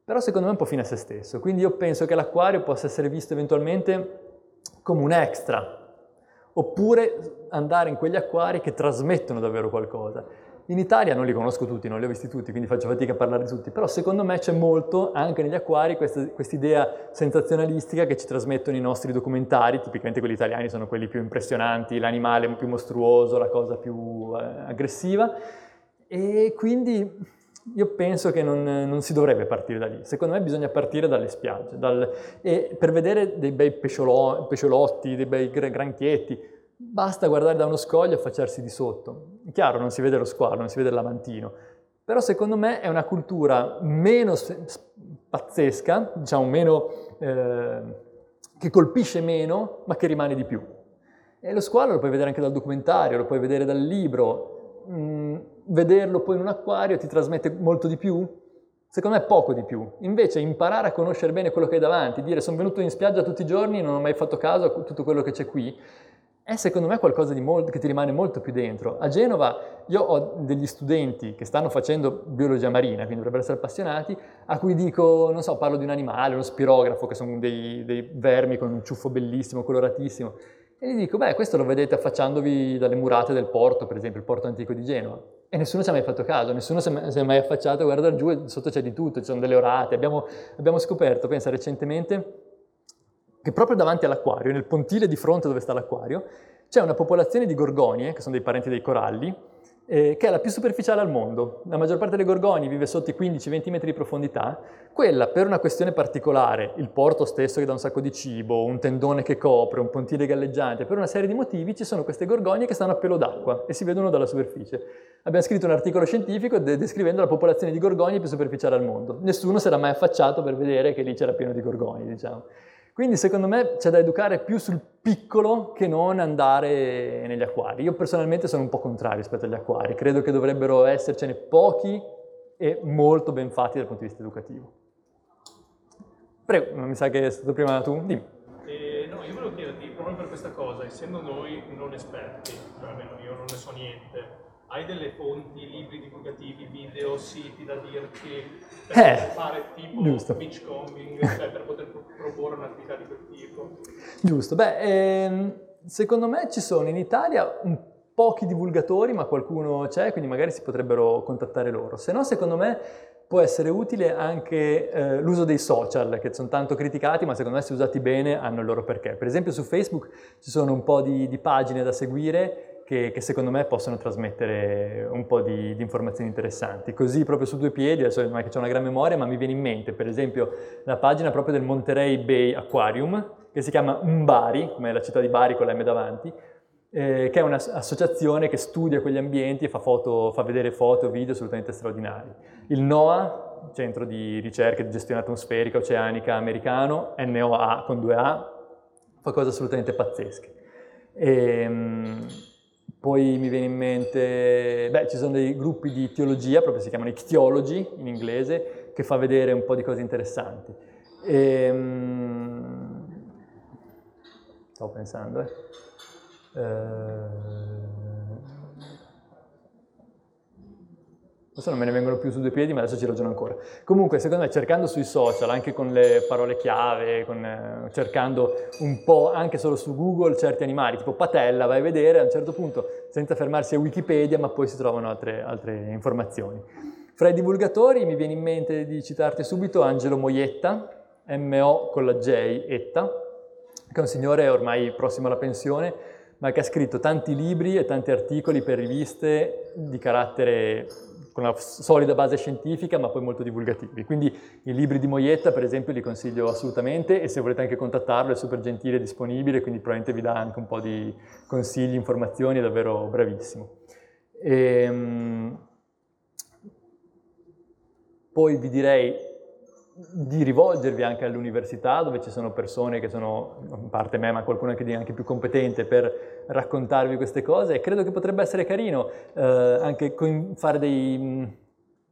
Però secondo me è un po' fine a se stesso, quindi io penso che l'acquario possa essere visto eventualmente come un extra, oppure andare in quegli acquari che trasmettono davvero qualcosa. In Italia non li conosco tutti, non li ho visti tutti, quindi faccio fatica a parlare di tutti, però secondo me c'è molto anche negli acquari questa idea sensazionalistica che ci trasmettono i nostri documentari, tipicamente quelli italiani sono quelli più impressionanti, l'animale più mostruoso, la cosa più eh, aggressiva, e quindi io penso che non, non, si dovrebbe partire da lì. Secondo me bisogna partire dalle spiagge. Dal, per vedere dei bei pesciolo, pesciolotti, dei bei granchietti, basta guardare da uno scoglio e affacciarsi di sotto. Chiaro, non si vede lo squalo, non si vede lamantino. Però secondo me è una cultura meno pazzesca, diciamo meno, eh, che colpisce meno, ma che rimane di più. E lo squalo lo puoi vedere anche dal documentario, lo puoi vedere dal libro, Mm, vederlo poi in un acquario ti trasmette molto di più? Secondo me poco di più. Invece imparare a conoscere bene quello che hai davanti, dire sono venuto in spiaggia tutti i giorni e non ho mai fatto caso a tutto quello che c'è qui, è secondo me qualcosa molto, che ti rimane molto più dentro. A Genova io ho degli studenti che stanno facendo biologia marina, quindi dovrebbero essere appassionati, a cui dico, non so, parlo di un animale, uno spirografo, che sono dei, dei vermi con un ciuffo bellissimo, coloratissimo, e gli dico, beh, questo lo vedete affacciandovi dalle murate del porto, per esempio, il porto antico di Genova. E nessuno ci ha mai fatto caso, nessuno si è mai affacciato a guardare giù sotto c'è di tutto, ci sono delle orate. Abbiamo, abbiamo scoperto, pensa recentemente, che proprio davanti all'acquario, nel pontile di fronte dove sta l'acquario, c'è una popolazione di gorgonie, che sono dei parenti dei coralli, eh, che è la più superficiale al mondo. La maggior parte delle gorgonie vive sotto i 15-20 metri di profondità. Quella, per una questione particolare, il porto stesso che dà un sacco di cibo, un tendone che copre, un pontile galleggiante, per una serie di motivi ci sono queste gorgonie che stanno a pelo d'acqua e si vedono dalla superficie. Abbiamo scritto un articolo scientifico de- descrivendo la popolazione di gorgonie più superficiale al mondo. Nessuno si era mai affacciato per vedere che lì c'era pieno di gorgonie, diciamo. Quindi secondo me c'è da educare più sul piccolo che non andare negli acquari. Io personalmente sono un po' contrario rispetto agli acquari, credo che dovrebbero essercene pochi e molto ben fatti dal punto di vista educativo. Prego, mi sa che è stato prima tu, dimmi. Eh, no, io volevo chiederti, proprio per questa cosa, essendo noi non esperti, cioè almeno io non ne so niente, hai delle fonti, libri divulgativi, video, siti da dirti per Eh, fare tipo giusto. beachcombing, cioè per poter pro- proporre un'attività di quel tipo? Giusto, beh, ehm, secondo me ci sono in Italia pochi divulgatori, ma qualcuno c'è, quindi magari si potrebbero contattare loro. Se no, secondo me può essere utile anche eh, l'uso dei social, che sono tanto criticati, ma secondo me se usati bene hanno il loro perché. Per esempio su Facebook ci sono un po' di, di pagine da seguire che, che, secondo me possono trasmettere un po' di, di, informazioni interessanti. Così proprio su due piedi, adesso non è che ho una gran memoria, ma mi viene in mente per esempio la pagina proprio del Monterey Bay Aquarium, che si chiama Mbari, come la città di Bari con la M davanti, eh, che è un'associazione che studia quegli ambienti e fa, foto, fa vedere foto video assolutamente straordinari. Il NOAA, Centro di Ricerca di Gestione Atmosferica Oceanica Americano, NOAA con due A, fa cose assolutamente pazzesche. E, ehm, poi mi viene in mente, beh, ci sono dei gruppi di teologia, proprio si chiamano ictiologi in inglese, che fa vedere un po' di cose interessanti. E, um, stavo pensando, eh. Uh, Adesso non me ne vengono più su due piedi, ma adesso ci ragiono ancora. Comunque, secondo me, cercando sui social, anche con le parole chiave, con, eh, cercando un po' anche solo su Google certi animali, tipo patella, vai a vedere a un certo punto, senza fermarsi a Wikipedia, ma poi si trovano altre, altre informazioni. Fra i divulgatori mi viene in mente di citarti subito Angelo Moietta, M-O con la J, Etta, che è un signore ormai prossimo alla pensione, ma che ha scritto tanti libri e tanti articoli per riviste di carattere con una solida base scientifica ma poi molto divulgativi. Quindi i libri di Moietta per esempio li consiglio assolutamente e se volete anche contattarlo è super gentile e disponibile, quindi probabilmente vi dà anche un po' di consigli, informazioni, è davvero bravissimo. E, ehm, poi vi direi di rivolgervi anche all'università dove ci sono persone che sono, a parte me, ma qualcuno anche, anche più competente per raccontarvi queste cose. E credo che potrebbe essere carino eh, anche fare dei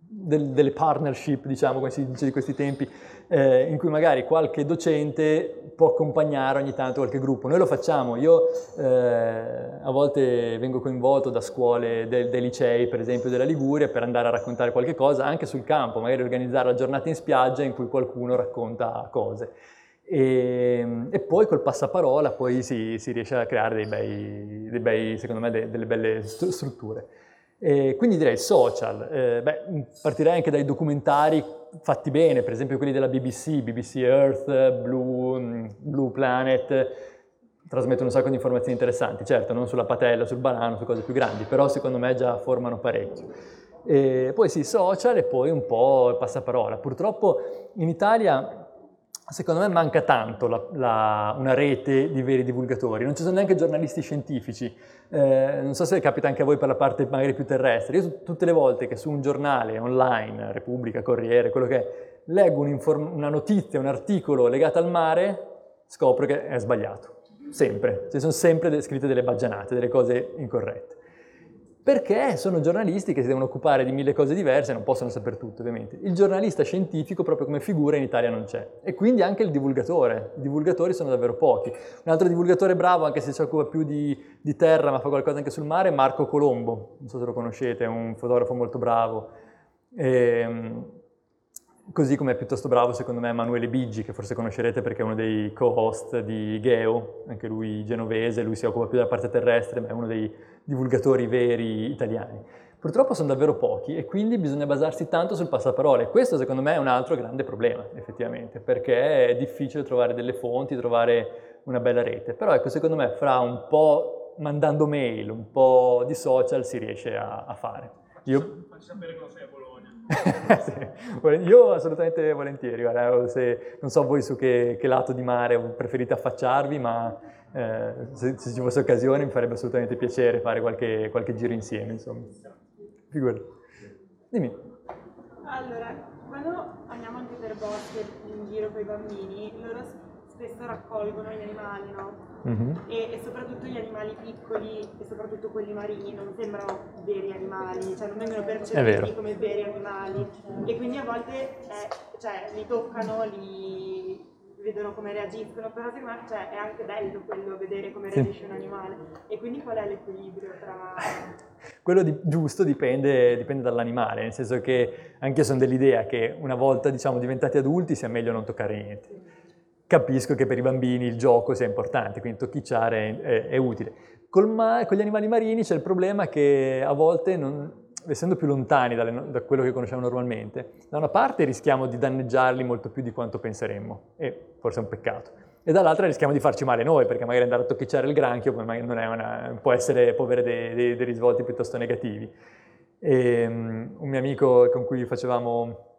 del, delle partnership, diciamo, come si dice di questi tempi, eh, in cui magari qualche docente può accompagnare ogni tanto qualche gruppo. Noi lo facciamo, io eh, a volte vengo coinvolto da scuole del, dei licei, per esempio della Liguria, per andare a raccontare qualche cosa anche sul campo, magari organizzare la giornata in spiaggia in cui qualcuno racconta cose. E, e, poi col passaparola poi si, si riesce a creare dei bei, dei bei secondo me, de, delle belle strutture. E quindi direi social, eh, beh, partirei anche dai documentari fatti bene, per esempio quelli della BBC, BBC Earth, Blue, mm, Blue Planet, trasmettono un sacco di informazioni interessanti, certo non sulla patella, sul banano, su cose più grandi, però secondo me già formano parecchio. E poi sì, social e poi un po' passaparola. Purtroppo in Italia secondo me manca tanto la, la, una rete di veri divulgatori, non ci sono neanche giornalisti scientifici, eh, non so se capita anche a voi per la parte magari più terrestre, io tutte le volte che su un giornale online, Repubblica, Corriere, quello che è, leggo una notizia, un articolo legato al mare, scopro che è sbagliato, sempre, ci sono sempre scritte delle baggianate, delle cose incorrette perché sono giornalisti che si devono occupare di mille cose diverse e non possono sapere tutto ovviamente. Il giornalista scientifico proprio come figura in Italia non c'è e quindi anche il divulgatore, i divulgatori sono davvero pochi. Un altro divulgatore bravo, anche se si occupa più di, di terra ma fa qualcosa anche sul mare, è Marco Colombo, non so se lo conoscete, è un fotografo molto bravo. E, ehm, Così come è piuttosto bravo secondo me Emanuele Biggi, che forse conoscerete perché è uno dei co-host di Geo, anche lui genovese, lui si occupa più della parte terrestre, ma è uno dei divulgatori veri italiani. Purtroppo sono davvero pochi e quindi bisogna basarsi tanto sul passaparole. Questo secondo me è un altro grande problema, effettivamente, perché è difficile trovare delle fonti, trovare una bella rete. Però ecco, secondo me fra un po' mandando mail, un po' di social si riesce a, a fare. Io... Facci sapere cosa sei a Bologna. Io assolutamente volentieri, guarda, se, non so voi su che, che, lato di mare preferite affacciarvi, ma eh, se, se, ci fosse occasione mi farebbe assolutamente piacere fare qualche, qualche giro insieme, insomma. Figurati. Dimmi. Allora, quando andiamo anche per boschi in giro con i bambini, loro spesso raccolgono gli animali, no? Mm-hmm. E, e, soprattutto gli animali piccoli e soprattutto quelli marini non sembrano veri animali, cioè non vengono percepiti come veri animali e quindi a volte eh, cioè, li toccano, li vedono come reagiscono, però secondo me cioè, è anche bello quello vedere come sì. reagisce un animale e quindi qual è l'equilibrio tra... Quello di, giusto dipende, dipende, dall'animale, nel senso che anche io sono dell'idea che una volta diciamo diventati adulti sia meglio non toccare niente capisco che per i bambini il gioco sia importante, quindi tocchicciare è, è utile. ma- con gli animali marini c'è il problema che a volte, non, essendo più lontani dalle, da quello che conosciamo normalmente, da una parte rischiamo di danneggiarli molto più di quanto penseremmo, e forse è un peccato, e dall'altra rischiamo di farci male noi, perché magari andare a tocchicciare il granchio una, può, essere, può avere dei, dei, dei, risvolti piuttosto negativi. E, um, un mio amico con cui facevamo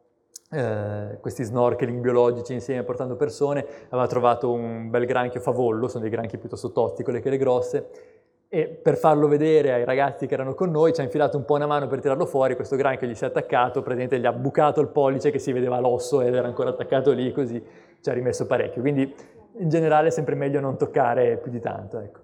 eh, questi snorkeling biologici insieme portando persone, aveva trovato un bel granchio favollo, sono dei granchi piuttosto tosti con le chele grosse, e per farlo vedere ai ragazzi che erano con noi ci ha infilato un po' una mano per tirarlo fuori, questo granchio gli si è attaccato, praticamente gli ha bucato il pollice che si vedeva l'osso ed era ancora attaccato lì, così ci ha rimesso parecchio. Quindi in generale è sempre meglio non toccare più di tanto. Ecco.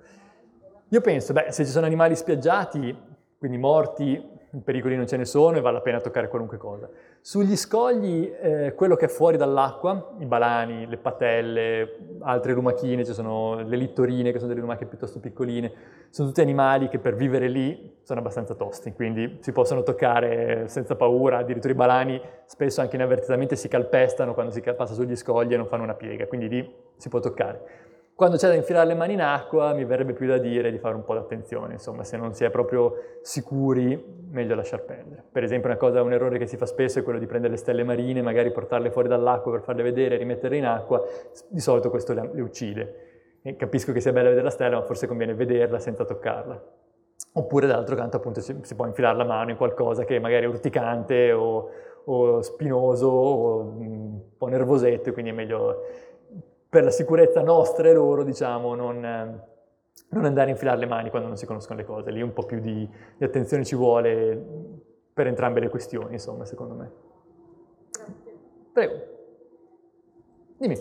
Io penso, beh, se ci sono animali spiaggiati, quindi morti, pericoli non ce ne sono e vale la pena toccare qualunque cosa. Sugli scogli, eh, quello che è fuori dall'acqua, i balani, le patelle, altre lumachine, ci sono le littorine che sono delle lumache piuttosto piccoline, sono tutti animali che per vivere lì sono abbastanza tosti, quindi si possono toccare senza paura, addirittura i balani spesso anche inavvertitamente si calpestano quando si passa sugli scogli e non fanno una piega, quindi lì si può toccare. Quando c'è da infilare le mani in acqua mi verrebbe più da dire di fare un po' d'attenzione, insomma se non si è proprio sicuri meglio lasciar perdere. Per esempio una cosa, un errore che si fa spesso è quello di prendere le stelle marine, magari portarle fuori dall'acqua per farle vedere, rimetterle in acqua, di solito questo le, le uccide. E capisco che sia bella vedere la stella, ma forse conviene vederla senza toccarla. Oppure dall'altro canto appunto si, può infilare la mano in qualcosa che magari è urticante o, o spinoso o un po' nervosetto, quindi è meglio per la sicurezza nostra e loro, diciamo, non, non andare a infilare le mani quando non si conoscono le cose. Lì un po' più di, di attenzione ci vuole per entrambe le questioni, insomma, secondo me. Prego. Dimmi.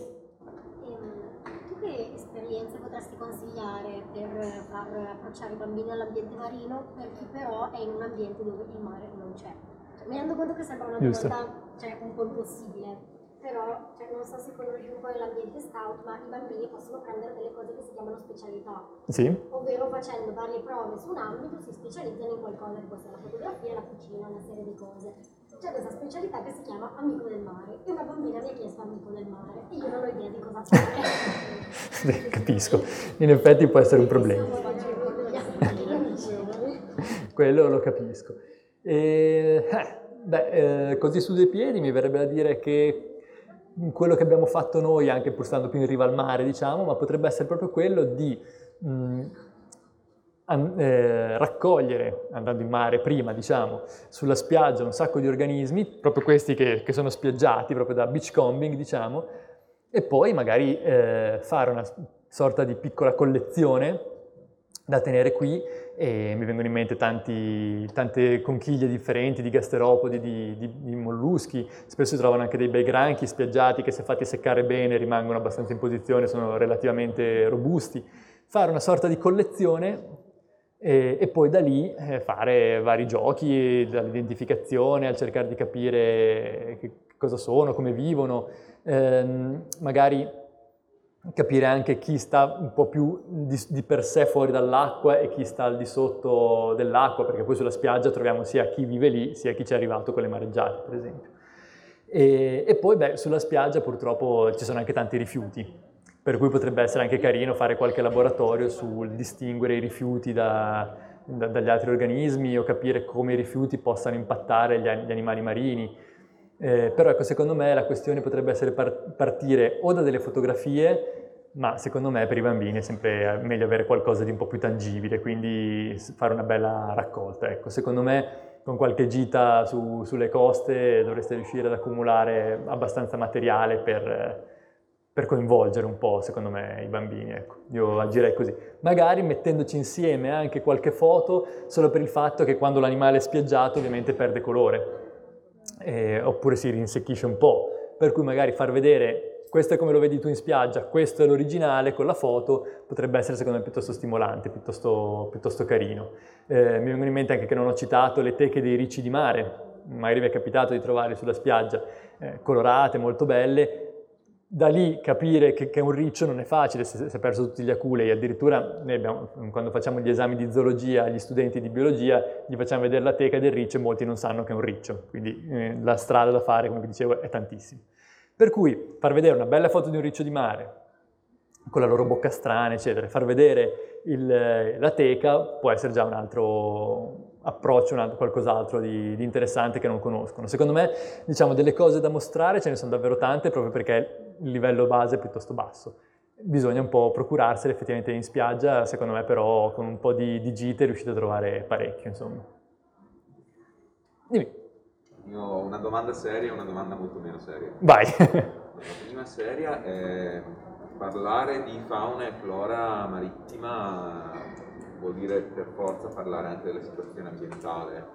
Ehm, tu che esperienze potresti consigliare per far approcciare i bambini all'ambiente marino per chi però è in un ambiente dove il mare non c'è? Cioè, mi rendo conto che sembra una domanda cioè, un po' impossibile, però cioè, non so se conosci un po' l'ambiente scout, ma i bambini possono prendere delle cose che si chiamano specialità. Sì. Ovvero facendo varie prove su un ambito si specializzano in qualcosa che può essere la fotografia, la cucina, una serie di cose. C'è questa specialità che si chiama amico del mare e una bambina mi ha chiesto amico del mare e io non ho idea di cosa fare. Capisco, in effetti può essere un problema. Quello lo capisco. E, eh, beh, eh, così su due piedi mi verrebbe da dire che quello che abbiamo fatto noi, anche pur stando più in riva al mare, diciamo, ma potrebbe essere proprio quello di mh, eh, raccogliere, andando in mare prima, diciamo, sulla spiaggia un sacco di organismi, proprio questi che, che sono spiaggiati, proprio da beachcombing, diciamo, e poi magari eh, fare una sorta di piccola collezione da tenere qui e mi vengono in mente tanti, tante conchiglie differenti di gasteropodi, di, di, di, molluschi, spesso si trovano anche dei bei granchi spiaggiati che se fatti seccare bene rimangono abbastanza in posizione, sono relativamente robusti. Fare una sorta di collezione e, e poi da lì eh, fare vari giochi, dall'identificazione al cercare di capire cosa sono, come vivono, ehm, magari capire anche chi sta un po' più di, di, per sé fuori dall'acqua e chi sta al di sotto dell'acqua, perché poi sulla spiaggia troviamo sia chi vive lì, sia chi ci è arrivato con le mareggiate, per esempio. E, e poi, beh, sulla spiaggia purtroppo ci sono anche tanti rifiuti, per cui potrebbe essere anche carino fare qualche laboratorio sul distinguere i rifiuti da, da, dagli altri organismi o capire come i rifiuti possano impattare gli, gli animali marini eh, però ecco, secondo me la questione potrebbe essere par- partire o da delle fotografie, ma secondo me per i bambini è sempre meglio avere qualcosa di un po' più tangibile, quindi fare una bella raccolta. Ecco, secondo me con qualche gita su, sulle coste dovreste riuscire ad accumulare abbastanza materiale per, per coinvolgere un po', secondo me, i bambini. Ecco. Io agirei così. Magari mettendoci insieme anche qualche foto, solo per il fatto che quando l'animale è spiaggiato ovviamente perde colore eh, oppure si rinsecchisce un po', per cui magari far vedere questo è come lo vedi tu in spiaggia, questo è l'originale con la foto, potrebbe essere secondo me piuttosto stimolante, piuttosto, piuttosto carino. Eh, mi vengono in mente anche che non ho citato le teche dei ricci di mare, magari vi è capitato di trovarle sulla spiaggia, eh, colorate, molto belle, da lì capire che, che, un riccio non è facile se si è perso tutti gli aculei, addirittura abbiamo, quando facciamo gli esami di zoologia agli studenti di biologia gli facciamo vedere la teca del riccio e molti non sanno che è un riccio, quindi eh, la strada da fare, come vi dicevo, è tantissima. Per cui far vedere una bella foto di un riccio di mare, con la loro bocca strana, eccetera. Far vedere il, la teca può essere già un altro approccio, un altro, qualcos'altro di, di, interessante che non conoscono. Secondo me, diciamo, delle cose da mostrare ce ne sono davvero tante proprio perché il livello base è piuttosto basso. Bisogna un po' procurarsele effettivamente in spiaggia, secondo me però con un po' di, di gite riuscite a trovare parecchio, insomma. Dimmi. Io ho una domanda seria e una domanda molto meno seria. Vai. La prima seria è parlare di fauna e flora marittima vuol dire per forza parlare anche della situazione ambientale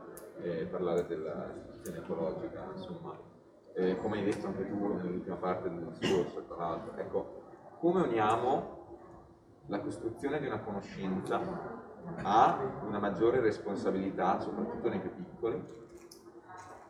e parlare della situazione ecologica, insomma. E come hai detto anche tu nell'ultima parte del discorso, tra l'altro. Ecco, come uniamo la costruzione di una conoscenza a una maggiore responsabilità, soprattutto nei più piccoli,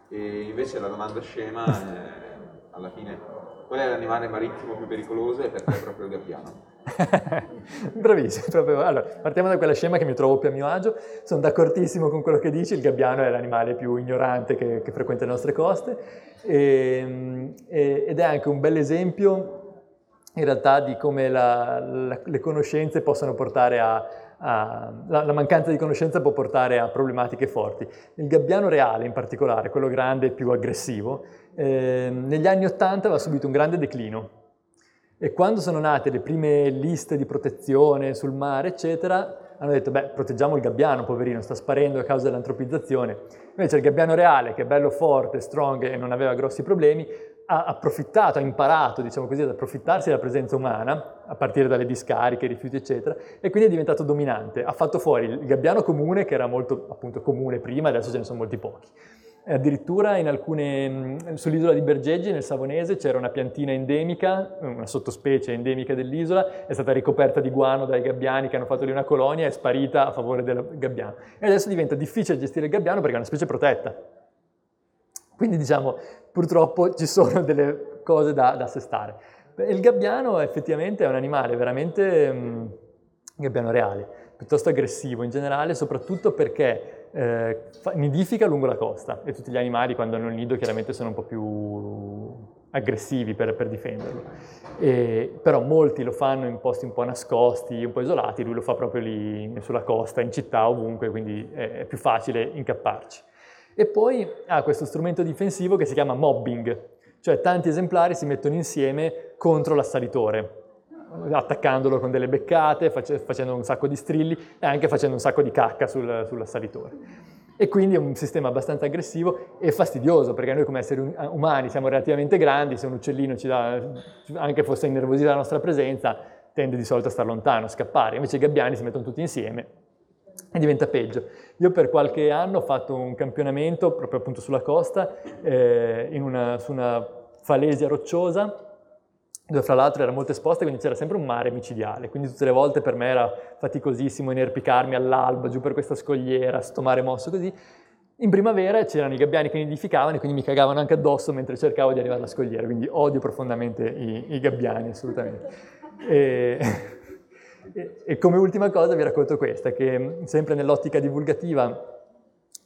e invece la domanda scema è, alla fine qual è l'animale marittimo più pericoloso e perché è proprio il gabbiano? Bravissimo, proprio. Allora, partiamo da quella scema che mi trovo più a mio agio, sono d'accordissimo con quello che dici, il gabbiano è l'animale più ignorante che, che frequenta le nostre coste e, e, ed è anche un bel esempio in realtà di come la, la, le conoscenze possono portare a, a la, la, mancanza di conoscenza può portare a problematiche forti. Il gabbiano reale in particolare, quello grande e più aggressivo, eh, negli anni Ottanta aveva subito un grande declino e quando sono nate le prime liste di protezione sul mare, eccetera, hanno detto, beh, proteggiamo il gabbiano, poverino, sta sparendo a causa dell'antropizzazione. Invece il gabbiano reale, che è bello forte, strong e non aveva grossi problemi, ha approfittato, ha imparato, diciamo così, ad approfittarsi della presenza umana, a partire dalle discariche, i rifiuti, eccetera, e quindi è diventato dominante. Ha fatto fuori il gabbiano comune, che era molto, appunto, comune prima, adesso ce ne sono molti pochi. Addirittura alcune, sull'isola di Bergeggi, nel Savonese, c'era una piantina endemica, una sottospecie endemica dell'isola, è stata ricoperta di guano dai gabbiani che hanno fatto lì una colonia, è sparita a favore del gabbiano. E adesso diventa difficile gestire il gabbiano perché è una specie protetta. Quindi diciamo, purtroppo ci sono delle cose da, da assestare. Il gabbiano effettivamente è un animale veramente, um, gabbiano reale, piuttosto aggressivo in generale, soprattutto perché eh, nidifica lungo la costa e tutti gli animali quando hanno il nido chiaramente sono un po' più aggressivi per, per difenderlo. E, però molti lo fanno in posti un po' nascosti, un po' isolati, lui lo fa proprio lì sulla costa, in città, ovunque, quindi è più facile incapparci. E poi ha questo strumento difensivo che si chiama mobbing, cioè tanti esemplari si mettono insieme contro l'assalitore, attaccandolo con delle beccate, facendo un sacco di strilli e anche facendo un sacco di cacca sul, sull'assalitore. E quindi è un sistema abbastanza aggressivo e fastidioso, perché noi come esseri umani siamo relativamente grandi, se un uccellino ci dà, anche fosse innervosito dalla nostra presenza, tende di solito a stare lontano, a scappare. Invece i gabbiani si mettono tutti insieme e diventa peggio. Io per qualche anno ho fatto un campionamento proprio appunto sulla costa, eh, una, su una falesia rocciosa, dove fra l'altro era molto esposta, quindi c'era sempre un mare micidiale, quindi tutte le volte per me era faticosissimo inerpicarmi all'alba giù per questa scogliera, sto mare mosso così. In primavera c'erano i gabbiani che nidificavano e quindi mi cagavano anche addosso mentre cercavo di arrivare alla scogliera, quindi odio profondamente i, i gabbiani, assolutamente. E, e, e, come ultima cosa vi racconto questa, che sempre nell'ottica divulgativa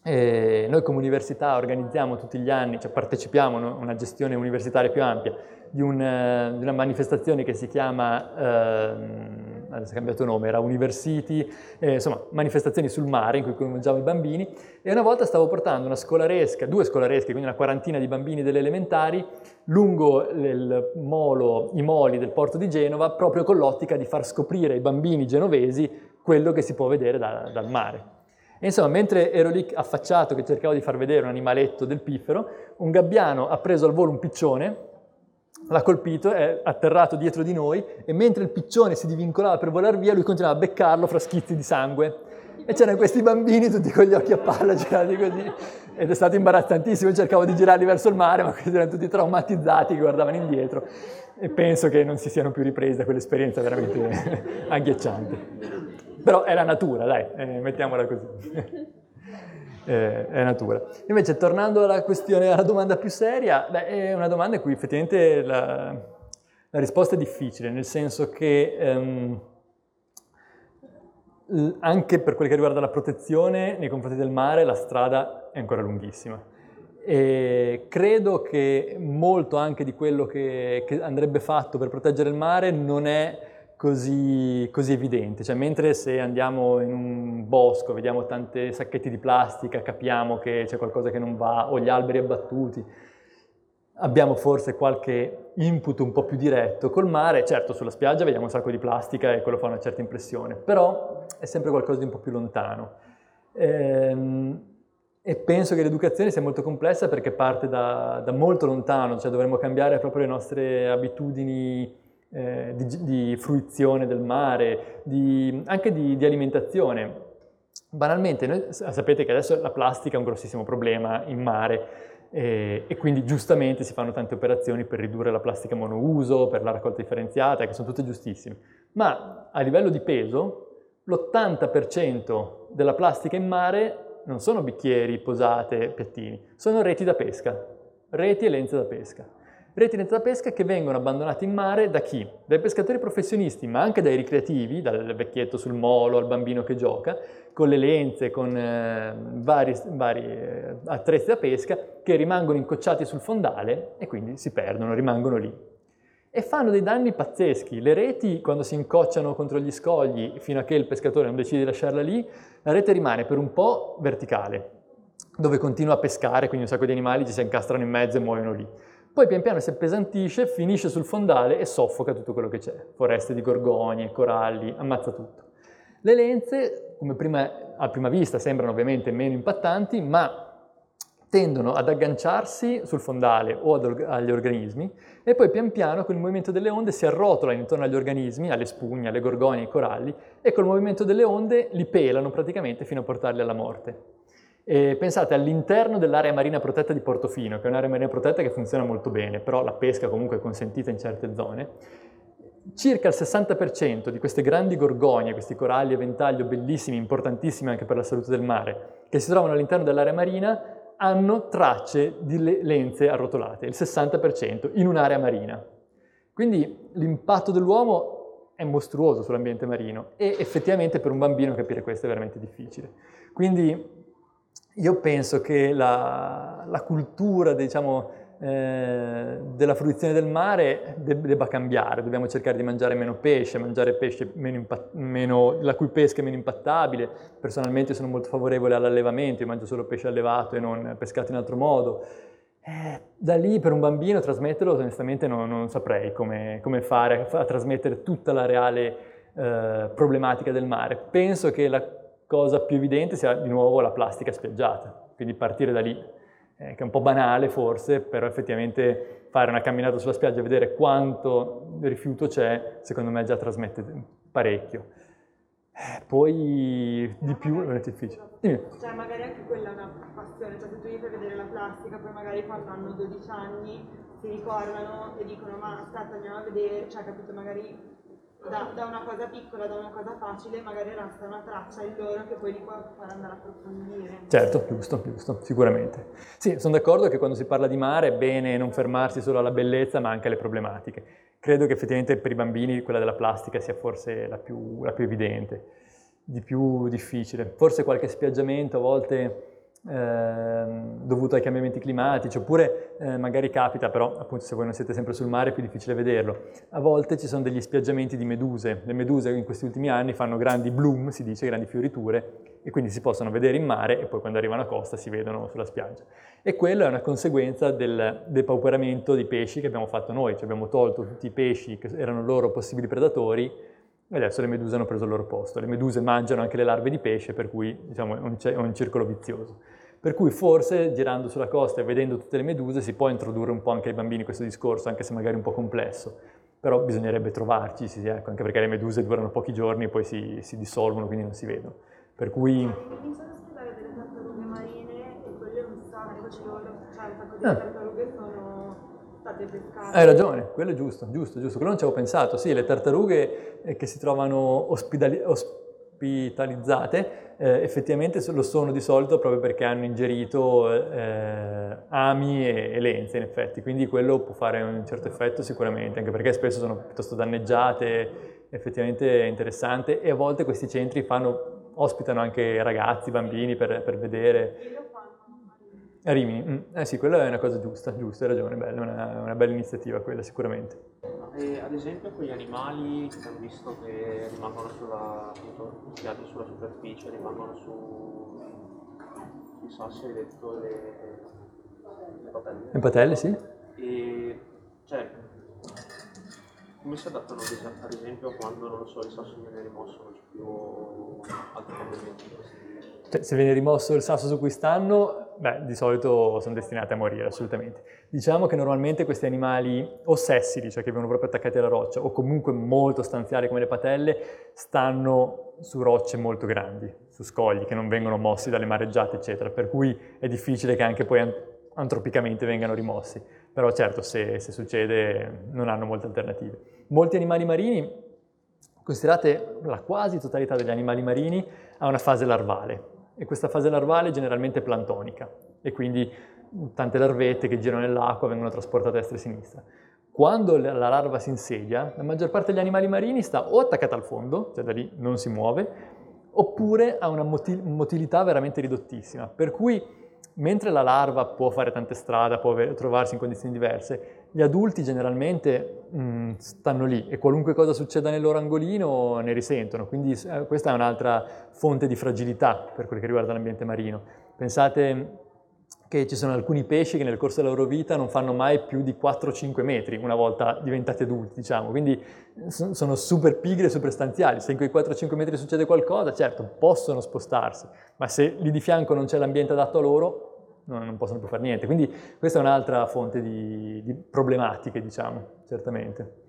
eh, noi come università organizziamo tutti gli anni, cioè partecipiamo a una gestione universitaria più ampia di, un, eh, di una manifestazione che si chiama, eh, adesso ha cambiato nome, era University, eh, insomma manifestazioni sul mare in cui coinvolgiamo i bambini e una volta stavo portando una scolaresca, due scolaresche, quindi una quarantina di bambini delle elementari lungo molo, i moli del porto di Genova proprio con l'ottica di far scoprire ai bambini genovesi quello che si può vedere da, dal mare. E insomma, mentre ero lì affacciato che cercavo di far vedere un animaletto del piffero, un gabbiano ha preso al volo un piccione l'ha colpito, è atterrato dietro di noi e mentre il piccione si divincolava per volare via, lui continuava a beccarlo fra schizzi di sangue. E c'erano questi bambini tutti con gli occhi a palla girati così. Ed è stato imbarazzantissimo, cercavo di girarli verso il mare, ma questi erano tutti traumatizzati che guardavano indietro. E penso che non si siano più ripresi da quell'esperienza veramente agghiacciante. Però è la natura, dai, eh, mettiamola così eh, è natura. Invece, tornando alla questione, alla domanda più seria, beh, è una domanda in cui effettivamente la, la risposta è difficile, nel senso che ehm, anche per quel che riguarda la protezione nei confronti del mare, la strada è ancora lunghissima. E credo che molto anche di quello che, che andrebbe fatto per proteggere il mare non è così, così evidente. Cioè, mentre se andiamo in un bosco, vediamo tanti sacchetti di plastica, capiamo che c'è qualcosa che non va, o gli alberi abbattuti, abbiamo forse qualche input un po' più diretto. Col mare, certo, sulla spiaggia vediamo un sacco di plastica e quello fa una certa impressione, però è sempre qualcosa di un po' più lontano. Ehm, e penso che l'educazione sia molto complessa perché parte da, da molto lontano, cioè dovremmo cambiare proprio le nostre abitudini eh, di, di, fruizione del mare, di, anche di, di, alimentazione. Banalmente, noi sapete che adesso la plastica è un grossissimo problema in mare eh, e quindi giustamente si fanno tante operazioni per ridurre la plastica monouso, per la raccolta differenziata, che sono tutte giustissime. Ma a livello di peso, l'80% della plastica in mare non sono bicchieri, posate, piattini, sono reti da pesca, reti e lenze da pesca reti da pesca che vengono abbandonate in mare da chi? Dai pescatori professionisti, ma anche dai ricreativi, dal vecchietto sul molo al bambino che gioca, con le lenze, con eh, vari, vari eh, attrezzi da pesca che rimangono incocciati sul fondale e quindi si perdono, rimangono lì. E fanno dei danni pazzeschi. Le reti, quando si incocciano contro gli scogli, fino a che il pescatore non decide di lasciarla lì, la rete rimane per un po' verticale, dove continua a pescare, quindi un sacco di animali ci si incastrano in mezzo e muoiono lì. Poi pian piano si appesantisce, finisce sul fondale e soffoca tutto quello che c'è. Foreste di gorgonie, coralli, ammazza tutto. Le lenze, come prima, a prima vista, sembrano ovviamente meno impattanti, ma tendono ad agganciarsi sul fondale o ad, agli organismi e poi pian piano con il movimento delle onde si arrotolano intorno agli organismi, alle spugne, alle gorgonie, ai coralli e col movimento delle onde li pelano praticamente fino a portarli alla morte. E pensate all'interno dell'area marina protetta di Portofino, che è un'area marina protetta che funziona molto bene, però la pesca comunque è consentita in certe zone, circa il 60% di queste grandi gorgonie, questi coralli a ventaglio bellissimi, importantissimi anche per la salute del mare, che si trovano all'interno dell'area marina, hanno tracce di lenze arrotolate, il 60% in un'area marina. Quindi l'impatto dell'uomo è mostruoso sull'ambiente marino e effettivamente per un bambino capire questo è veramente difficile. Quindi io penso che la, la cultura, diciamo, eh, della fruizione del mare debba cambiare, dobbiamo cercare di mangiare meno pesce, mangiare pesce meno impatt- meno, la cui pesca è meno impattabile. Personalmente sono molto favorevole all'allevamento, io mangio solo pesce allevato e non pescato in altro modo. Eh, da lì per un bambino trasmetterlo onestamente non, non saprei come, come, fare a, a trasmettere tutta la reale eh, problematica del mare. Penso che la cosa più evidente sia di nuovo la plastica spiaggiata, quindi partire da lì, eh, che è un po' banale forse, però effettivamente fare una camminata sulla spiaggia e vedere quanto rifiuto c'è, secondo me già trasmette parecchio. Eh, poi di più è difficile. Dimmi. Cioè magari anche quella è una passione, cioè se tu gli fai vedere la plastica, poi magari quando hanno 12 anni si ricordano e dicono ma aspetta andiamo a vedere, cioè capito magari da, da, una cosa piccola, da una cosa facile, magari resta una traccia in loro che poi li può far andare a approfondire. Certo, giusto, giusto, sicuramente. Sì, sono d'accordo che quando si parla di mare è bene non fermarsi solo alla bellezza, ma anche alle problematiche. Credo che effettivamente per i bambini quella della plastica sia forse la più, la più evidente, di più difficile. Forse qualche spiaggiamento a volte eh, dovuto ai cambiamenti climatici, oppure eh, magari capita, però appunto se voi non siete sempre sul mare è più difficile vederlo, a volte ci sono degli spiaggiamenti di meduse, le meduse in questi ultimi anni fanno grandi bloom, si dice, grandi fioriture, e quindi si possono vedere in mare e poi quando arrivano a costa si vedono sulla spiaggia. E quello è una conseguenza del depauperamento di pesci che abbiamo fatto noi, cioè abbiamo tolto tutti i pesci che erano loro possibili predatori e adesso le meduse hanno preso il loro posto. Le meduse mangiano anche le larve di pesce, per cui diciamo, è, un, è un circolo vizioso. Per cui forse girando sulla costa e vedendo tutte le meduse si può introdurre un po' anche ai bambini questo discorso, anche se magari un po' complesso. Però bisognerebbe trovarci, sì, ecco, anche perché le meduse durano pochi giorni e poi si, si dissolvono, quindi non si vedono. Per cui... Cominciano a spiegare delle tartarughe marine e quelle un sacco ci loro, cioè un sacco di ah. sono state pescate. Hai ragione, quello è giusto, giusto, giusto. Quello non ci avevo pensato. Sì, le tartarughe eh, che si trovano ospitali- ospitalizzate eh, effettivamente lo sono di solito proprio perché hanno ingerito eh, ami e, e, lenze in effetti, quindi quello può fare un certo effetto sicuramente, anche perché spesso sono piuttosto danneggiate, effettivamente è interessante e a volte questi centri fanno, ospitano anche ragazzi, bambini per, per vedere. A Rimini, mm. eh sì, quella è una cosa giusta, giusta, hai ragione, bella, una, una bella iniziativa quella sicuramente. e ad esempio quegli animali che abbiamo visto che rimangono sulla, appunto, sulla superficie, rimangono su, sui sassi, hai detto le, le patelle. Le patelle, sì. E cioè, come si adattano ad es- ad esempio quando, non lo so, il sasso viene rimosso, non c'è più altri cambiamenti? Cioè, se viene rimosso il sasso su cui stanno, beh, di solito sono destinati a morire, assolutamente. Diciamo che normalmente questi animali o sessili, cioè che vengono proprio attaccati alla roccia, o comunque molto stanziali come le patelle, stanno su rocce molto grandi, su scogli che non vengono mossi dalle mareggiate, eccetera, per cui è difficile che anche poi an- antropicamente vengano rimossi. Però certo, se, se succede, non hanno molte alternative. Molti animali marini, considerate la quasi totalità degli animali marini, ha una fase larvale e questa fase larvale è generalmente plantonica e quindi tante larvette che girano nell'acqua vengono trasportate a destra e a sinistra. Quando la la larva si insedia, la maggior parte degli animali marini sta o attaccata al fondo, cioè da lì non si muove, oppure ha una moti- motilità veramente ridottissima, per cui mentre la larva può fare tante strade, può trovarsi in condizioni diverse, gli adulti generalmente mh, stanno lì e qualunque cosa succeda nel loro angolino ne risentono, quindi eh, questa è un'altra fonte di fragilità per quel che riguarda l'ambiente marino. Pensate che ci sono alcuni pesci che nel corso della loro vita non fanno mai più di 4-5 metri una volta diventati adulti, diciamo, quindi so- sono super pigri e super stanziali. Se in quei 4-5 metri succede qualcosa, certo, possono spostarsi, ma se lì di fianco non c'è l'ambiente adatto a loro, no- non possono più fare niente. Quindi questa è un'altra fonte di, di problematiche, diciamo, certamente.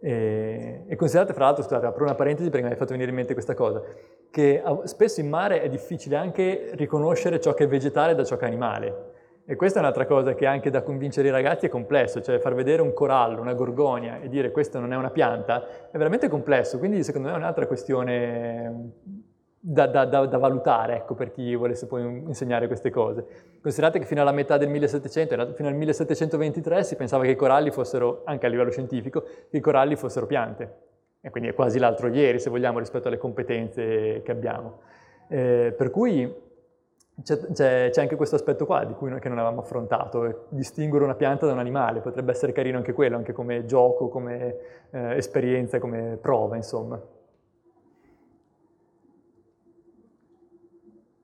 E, e considerate, fra l'altro, scusate, apro una parentesi perché mi hai fatto venire in mente questa cosa, che spesso in mare è difficile anche riconoscere ciò che è vegetale da ciò che è animale. E questa è un'altra cosa che anche da convincere i ragazzi è complesso, cioè far vedere un corallo, una gorgonia e dire questo non è una pianta è veramente complesso, quindi secondo me è un'altra questione da, da- da- da valutare ecco, per chi volesse poi insegnare queste cose. Considerate che fino alla metà del 1700, in realtà fino al 1723 si pensava che i coralli fossero, anche a livello scientifico, che i coralli fossero piante. E quindi è quasi l'altro ieri, se vogliamo, rispetto alle competenze che abbiamo. Eh, per cui c'è, c'è- c'è anche questo aspetto qua di cui noi, che non avevamo affrontato, distinguere una pianta da un animale, potrebbe essere carino anche quello, anche come gioco, come eh, esperienza, come prova, insomma.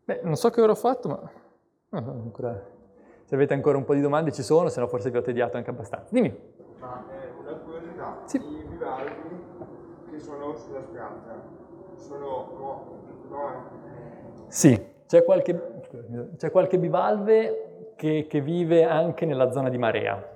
Beh, non so che ora ho fatto, ma ah, ancora- se avete ancora un po' di domande ci sono, se no forse vi ho tediato anche abbastanza. Dimmi. Ma eh, una curiosità, Sì. i bivalvi che sono sulla spiaggia sono nuovi? No, Sì, c'è qualche, c'è qualche bivalve che, che vive anche nella zona di marea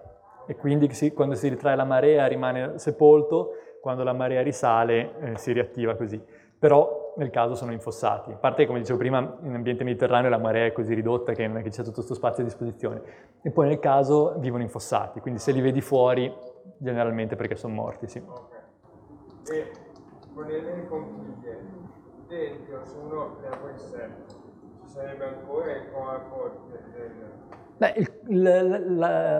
e quindi si- quando si ritrae la marea rimane sepolto, quando la marea risale eh, si riattiva così. Però nel caso sono infossati. A parte come dicevo prima, in ambiente mediterraneo la marea è così ridotta che non è che c'è tutto questo spazio a disposizione. E poi nel caso vivono infossati, quindi se li vedi fuori, generalmente perché sono morti, sì. ok. E con le conchiglie, dentro se uno le avesse, ci sarebbe ancora il corpo del- Beh, il, il- la-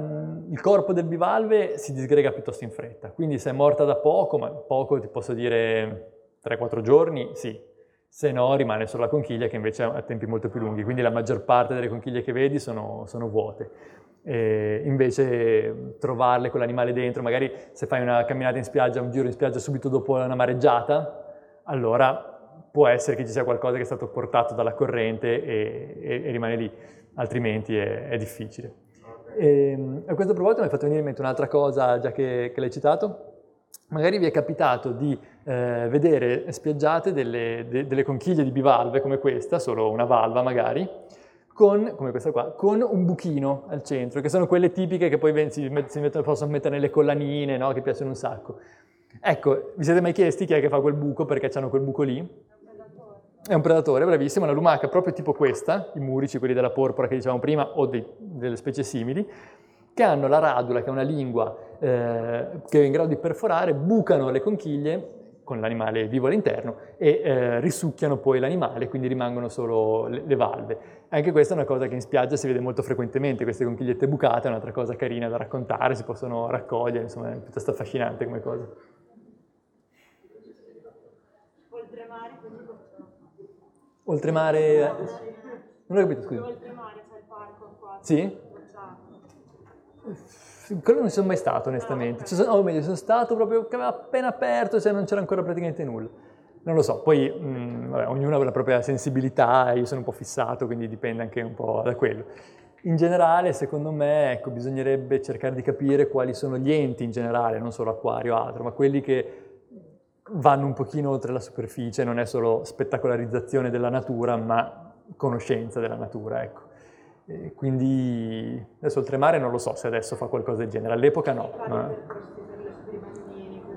il corpo del bivalve si disgrega piuttosto in fretta, quindi se è morta da poco, ma poco ti posso dire 3-4 giorni, sì. Se no rimane solo la conchiglia che invece ha tempi molto più lunghi, quindi la maggior parte delle conchiglie che vedi sono, sono vuote. E invece trovarle con l'animale dentro, magari se fai una camminata in spiaggia, un giro in spiaggia subito dopo una mareggiata, allora può essere che ci sia qualcosa che è stato portato dalla corrente e, e- e rimane lì, altrimenti è, è difficile. E, a questo proposito mi è fatto venire in mente un'altra cosa, già che, che l'hai citato. Magari vi è capitato di eh, vedere spiaggiate delle, de- delle conchiglie di bivalve come questa, solo una valva magari, con, come questa qua, con un buchino al centro, che sono quelle tipiche che poi si, met- si mettono- possono mettere nelle collanine, no? che piacciono un sacco. Ecco, vi siete mai chiesti chi è che fa quel buco, perché hanno quel buco lì? È un predatore, bravissimo, una lumaca proprio tipo questa, i murici, quelli della porpora che dicevamo prima, o dei- delle specie simili, che hanno la radula, che è una lingua eh, che è in grado di perforare, bucano le conchiglie con l'animale vivo all'interno e eh, risucchiano poi l'animale, quindi rimangono solo le, le valve. Anche questa è una cosa che in spiaggia si vede molto frequentemente, queste conchigliette bucate è un'altra cosa carina da raccontare, si possono raccogliere, insomma è piuttosto affascinante come cosa. Oltremare, quindi Oltremare... Non ho capito, scusa. oltremare c'è il parco qua. Sì? Quello non ci sono mai stato onestamente, ci sono, o meglio, sono stato proprio che aveva appena aperto, cioè non c'era ancora praticamente nulla. Non lo so, poi mh, vabbè, ognuno ha la propria sensibilità, io sono un po' fissato, quindi dipende anche un po' da quello. In generale, secondo me, ecco, bisognerebbe cercare di capire quali sono gli enti in generale, non solo acquario o altro, ma quelli che vanno un pochino oltre la superficie, non è solo spettacolarizzazione della natura, ma conoscenza della natura, ecco. E quindi adesso oltremare non lo so se adesso fa qualcosa del genere, all'epoca no. Ma...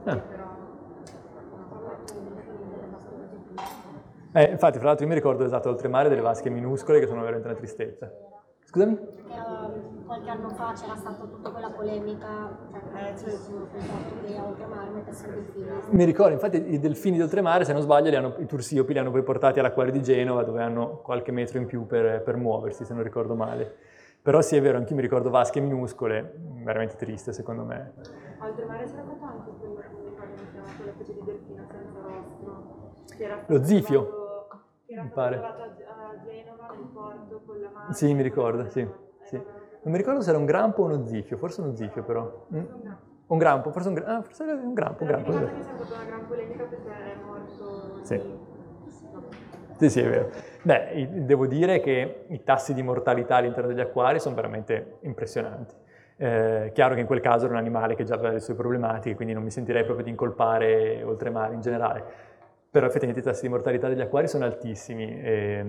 però... Eh, infatti, fra l'altro io mi ricordo esatto oltremare delle vasche minuscole che sono veramente una tristezza. Scusami? Perché um, qualche anno fa c'era stata tutta quella polemica, cioè, Eh, fatto che a oltremare mettessero i delfini. Mi ricordo, infatti i delfini di oltremare, se non sbaglio, li hanno- i tursiopi li hanno poi portati all'acquario di Genova dove hanno qualche metro in più per, per muoversi, se non ricordo male. Però sì, è vero, anch'io mi ricordo vasche minuscole, veramente triste secondo me. Oltremare c'era fatto anche quello che mi ricordo quella specie di delfino senza rostro. Lo zifio, era mi stato trovato a, a Genova nel porto con la mano. Sì, mi ricordo, sì, sì. Non mi ricordo se era un grampo o uno zifio, forse uno zifio però. Mm? Un grampo, forse un, ah, forse un grampo, un Però mi grampo. ricordo che c'è stata una gran polemica perché è morto. Sì. Sì, sì, è vero. Beh, devo dire che i tassi di mortalità all'interno degli acquari sono veramente impressionanti. Eh, chiaro che in quel caso era un animale che già aveva le sue problematiche, quindi non mi sentirei proprio di incolpare oltremare in generale. Però effettivamente i tassi di mortalità degli acquari sono altissimi, e,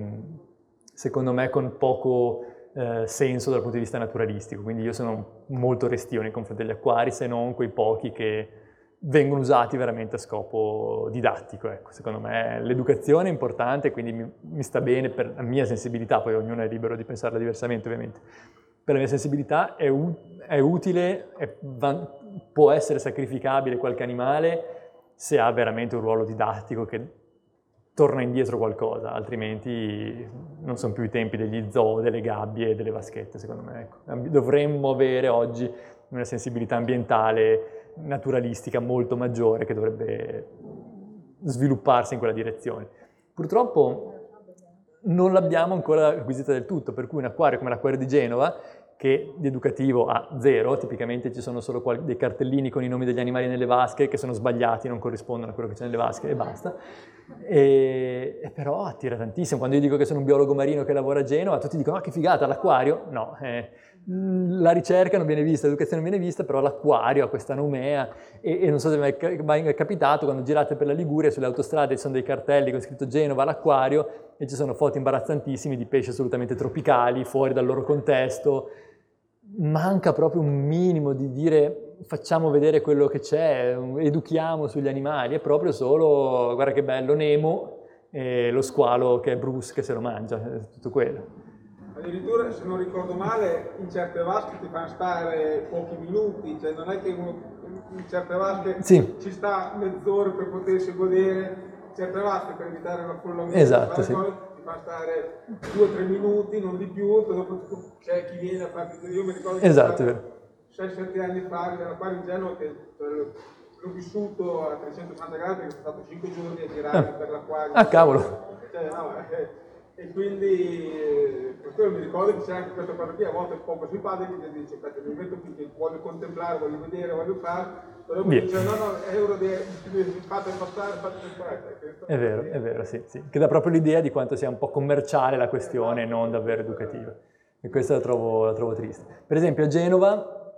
secondo me con poco eh, senso dal punto di vista naturalistico, quindi io sono molto restio nei confronti degli acquari, se non quei pochi che vengono usati veramente a scopo didattico. Ecco. Secondo me l'educazione è importante, quindi mi, mi sta bene per la mia sensibilità, poi ognuno è libero di pensarla diversamente ovviamente. Per la mia sensibilità è, u- è utile, è va- può essere sacrificabile qualche animale se ha veramente un ruolo didattico che torna indietro qualcosa, altrimenti non sono più i tempi degli zoo, delle gabbie e delle vaschette, secondo me. Ecco. Dovremmo avere oggi una sensibilità ambientale naturalistica molto maggiore che dovrebbe svilupparsi in quella direzione. Purtroppo non l'abbiamo ancora acquisita del tutto, per cui un acquario come l'acquario di Genova, che di educativo ha zero, tipicamente ci sono solo dei cartellini con i nomi degli animali nelle vasche che sono sbagliati, non corrispondono a quello che c'è nelle vasche e basta. E, e però attira tantissimo. Quando io dico che sono un biologo marino che lavora a Genova, tutti dicono: Ah, che figata, l'acquario? No, eh, mh, la ricerca non viene vista, l'educazione non viene vista, però l'acquario ha questa nomea. E, e non so se vi è mai capitato, quando girate per la Liguria, sulle autostrade ci sono dei cartelli con scritto Genova, l'acquario, e ci sono foto imbarazzantissime di pesci assolutamente tropicali, fuori dal loro contesto. Manca proprio un minimo di dire facciamo vedere quello che c'è, educhiamo sugli animali, è proprio solo, guarda che bello, Nemo e lo squalo che è Bruce che se lo mangia, tutto quello. Addirittura, se non ricordo male, in certe vasche ti fanno stare pochi minuti, cioè non è che uno, in certe vasche Sì. ci sta mezz'ora per potersi godere, certe vasche per evitare l'affollamento, Esatto, sì. cose, fanno stare due o tre minuti, non di più, dopo c'è chi viene a farti, io mi ricordo che Esatto, è c'era vero. 6-7 anni fa, era qua in Genova che l'ho vissuto a 360 gradi perché sono stato 5 giorni a girare Ah. per l'acquario. Ah, cavolo. Cioè, no, eh, e quindi quello mi ricordo che c'è anche questa cosa qui, a volte è poco simpatico che dice, aspetta, mi metto qui che voglio contemplare, voglio vedere, voglio fare, però dice no, no, euro di, fate passare, fate passare. Questo- È vero, è vero, sì, sì. Che dà proprio l'idea di quanto sia un po' commerciale la questione e non davvero educativa. E questa la trovo, la trovo triste. Per esempio a Genova,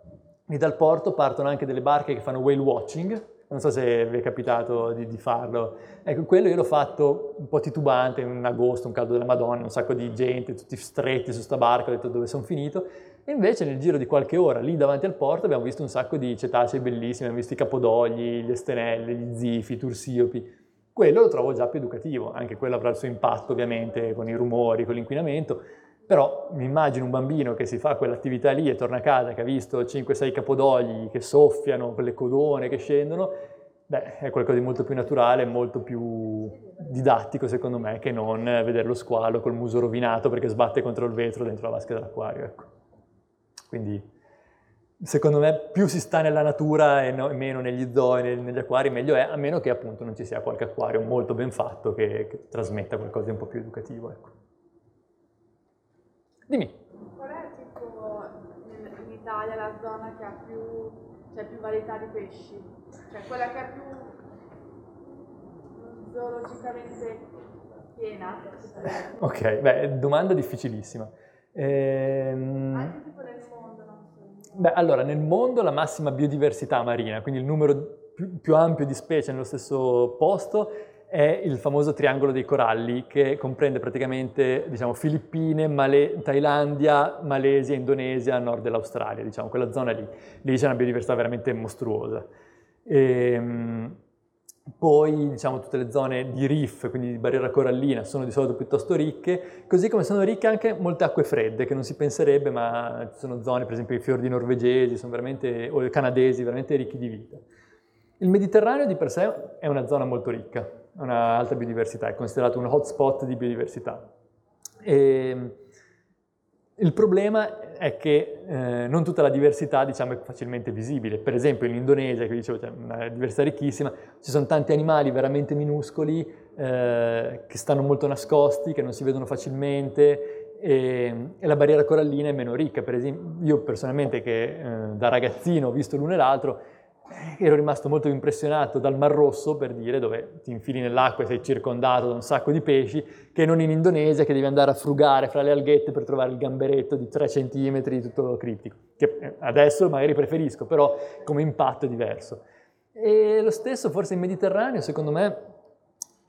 lì dal porto partono anche delle barche che fanno whale watching, non so se vi è capitato di, di farlo. Ecco, quello io l'ho fatto un po' titubante in agosto, un caldo della Madonna, un sacco di gente, tutti stretti su sta barca, ho detto dove sono finito. E invece nel giro di qualche ora, lì davanti al porto, abbiamo visto un sacco di cetacei bellissimi, abbiamo visto i capodogli, gli estenelli, gli zifi, i tursiopi. Quello lo trovo già più educativo, anche quello avrà il suo impatto ovviamente con i rumori, con l'inquinamento, però mi immagino un bambino che si fa quell'attività lì e torna a casa che ha visto 5-6 capodogli che soffiano, quelle codone che scendono, beh, è qualcosa di molto più naturale, molto più didattico secondo me che non vedere lo squalo col muso rovinato perché sbatte contro il vetro dentro la vasca dell'acquario. Ecco. Quindi secondo me più si sta nella natura e, no- meno negli zoo e neg- negli acquari meglio è, a meno che appunto non ci sia qualche acquario molto ben fatto che, che trasmetta qualcosa di un po' più educativo. Ecco. Dimmi. Qual è tipo in, Italia la zona che ha più, cioè, più varietà di pesci? Cioè quella che è più zoologicamente piena? Ok, beh, domanda difficilissima. Ehm, Anche tipo nel mondo, non so. Beh, allora, nel mondo la massima biodiversità marina, quindi il numero più ampio di specie nello stesso posto, è il famoso triangolo dei coralli che comprende praticamente diciamo, Filippine, Male- Thailandia, Malesia, Indonesia, nord dell'Australia, diciamo, quella zona lì. Lì c'è una biodiversità veramente mostruosa. Ehm, poi diciamo, tutte le zone di reef, quindi di barriera corallina, sono di solito piuttosto ricche, così come sono ricche anche molte acque fredde, che non si penserebbe, ma ci sono zone, per esempio i fiordi norvegesi, veramente, o canadesi, veramente ricchi di vita. Il Mediterraneo di per sé è una zona molto ricca, un'alta biodiversità, è considerato un hotspot di biodiversità. E il problema è che eh, non tutta la diversità diciamo, è facilmente visibile. Per esempio in Indonesia, che dicevo, c'è una diversità ricchissima, ci sono tanti animali veramente minuscoli eh, che stanno molto nascosti, che non si vedono facilmente e, e, la barriera corallina è meno ricca. Per esempio, io personalmente che eh, da ragazzino ho visto l'uno e l'altro, ero rimasto molto impressionato dal Mar Rosso, per dire, dove ti infili nell'acqua e sei circondato da un sacco di pesci, che non in Indonesia, che devi andare a frugare fra le alghette per trovare il gamberetto di 3 cm, tutto criptico, che eh, adesso magari preferisco, però come impatto è diverso. E lo stesso forse in Mediterraneo, secondo me,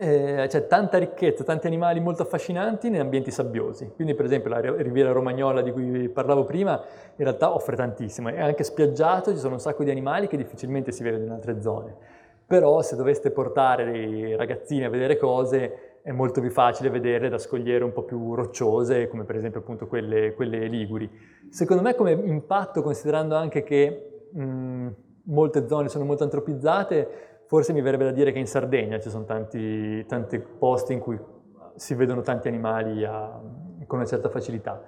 eh, c'è tanta ricchezza, tanti animali molto affascinanti in ambienti sabbiosi. Quindi per esempio la riviera romagnola di cui parlavo prima in realtà offre tantissimo, è anche spiaggiato, ci sono un sacco di animali che difficilmente si vedono in altre zone. Però se doveste portare i ragazzini a vedere cose è molto più facile vederle da scogliere un po' più rocciose, come per esempio appunto quelle, quelle liguri. Secondo me come impatto, considerando anche che mh, molte zone sono molto antropizzate, Forse mi verrebbe da dire che in Sardegna ci sono tanti, tanti posti in cui si vedono tanti animali a, con una certa facilità.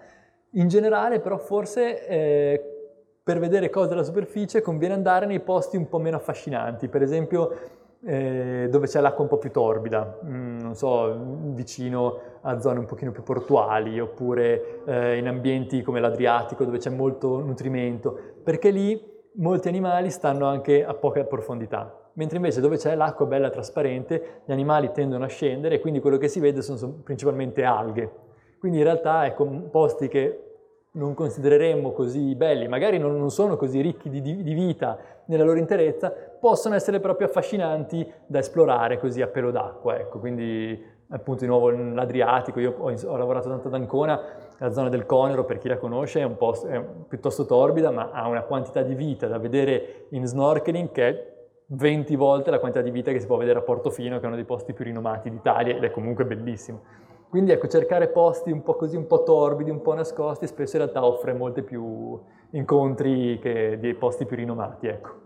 In generale però forse eh, per vedere cose alla superficie conviene andare nei posti un po' meno affascinanti, per esempio eh, dove c'è l'acqua un po' più torbida, mm, non so, vicino a zone un pochino più portuali oppure eh, in ambienti come l'Adriatico dove c'è molto nutrimento, perché lì molti animali stanno anche a poca profondità mentre invece dove c'è l'acqua bella trasparente gli animali tendono a scendere e quindi quello che si vede sono, principalmente alghe. Quindi in realtà ecco, posti che non considereremmo così belli, magari non, sono così ricchi di, di, vita nella loro interezza, possono essere proprio affascinanti da esplorare così a pelo d'acqua. Ecco. Quindi appunto di nuovo l'Adriatico, io ho, ho, lavorato tanto ad Ancona, la zona del Conero per chi la conosce è, posto, è piuttosto torbida ma ha una quantità di vita da vedere in snorkeling che è 20 volte la quantità di vita che si può vedere a Portofino, che è uno dei posti più rinomati d'Italia ed è comunque bellissimo. Quindi ecco, cercare posti un po' così, un po' torbidi, un po' nascosti, spesso in realtà offre molti più incontri che dei posti più rinomati, ecco.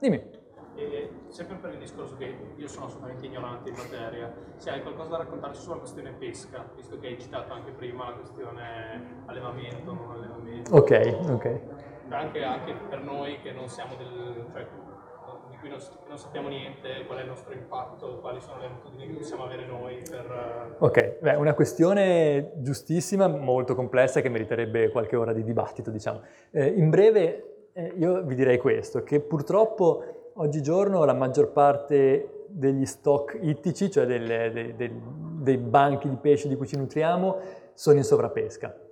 Dimmi. E sempre per il discorso che io sono assolutamente ignorante in materia, se hai qualcosa da raccontarci sulla questione pesca, visto che hai citato anche prima la questione allevamento, non allevamento. Ok, ok anche, anche, per noi che non siamo del, cioè, di cui non, non, sappiamo niente, qual è il nostro impatto, quali sono le abitudini che possiamo avere noi per... Ok, beh, una questione giustissima, molto complessa che meriterebbe qualche ora di dibattito, diciamo. Eh, in breve eh, io vi direi questo, che purtroppo oggigiorno la maggior parte degli stock ittici, cioè delle, dei, dei, dei banchi di pesce di cui ci nutriamo, sono in sovrapesca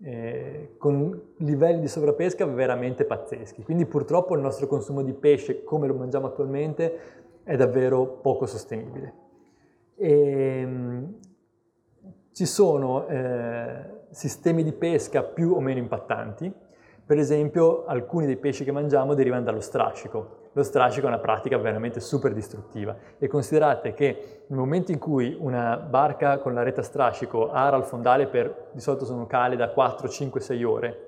eh, con livelli di sovrapesca veramente pazzeschi. Quindi purtroppo il nostro consumo di pesce, come lo mangiamo attualmente, è davvero poco sostenibile. E, ehm, ci sono eh, sistemi di pesca più o meno impattanti, per esempio alcuni dei pesci che mangiamo derivano dallo strascico, lo strascico è una pratica veramente super distruttiva. E considerate che nel momento in cui una barca con la rete a strascico ara il fondale per, di solito sono cale da 4, 5, 6 ore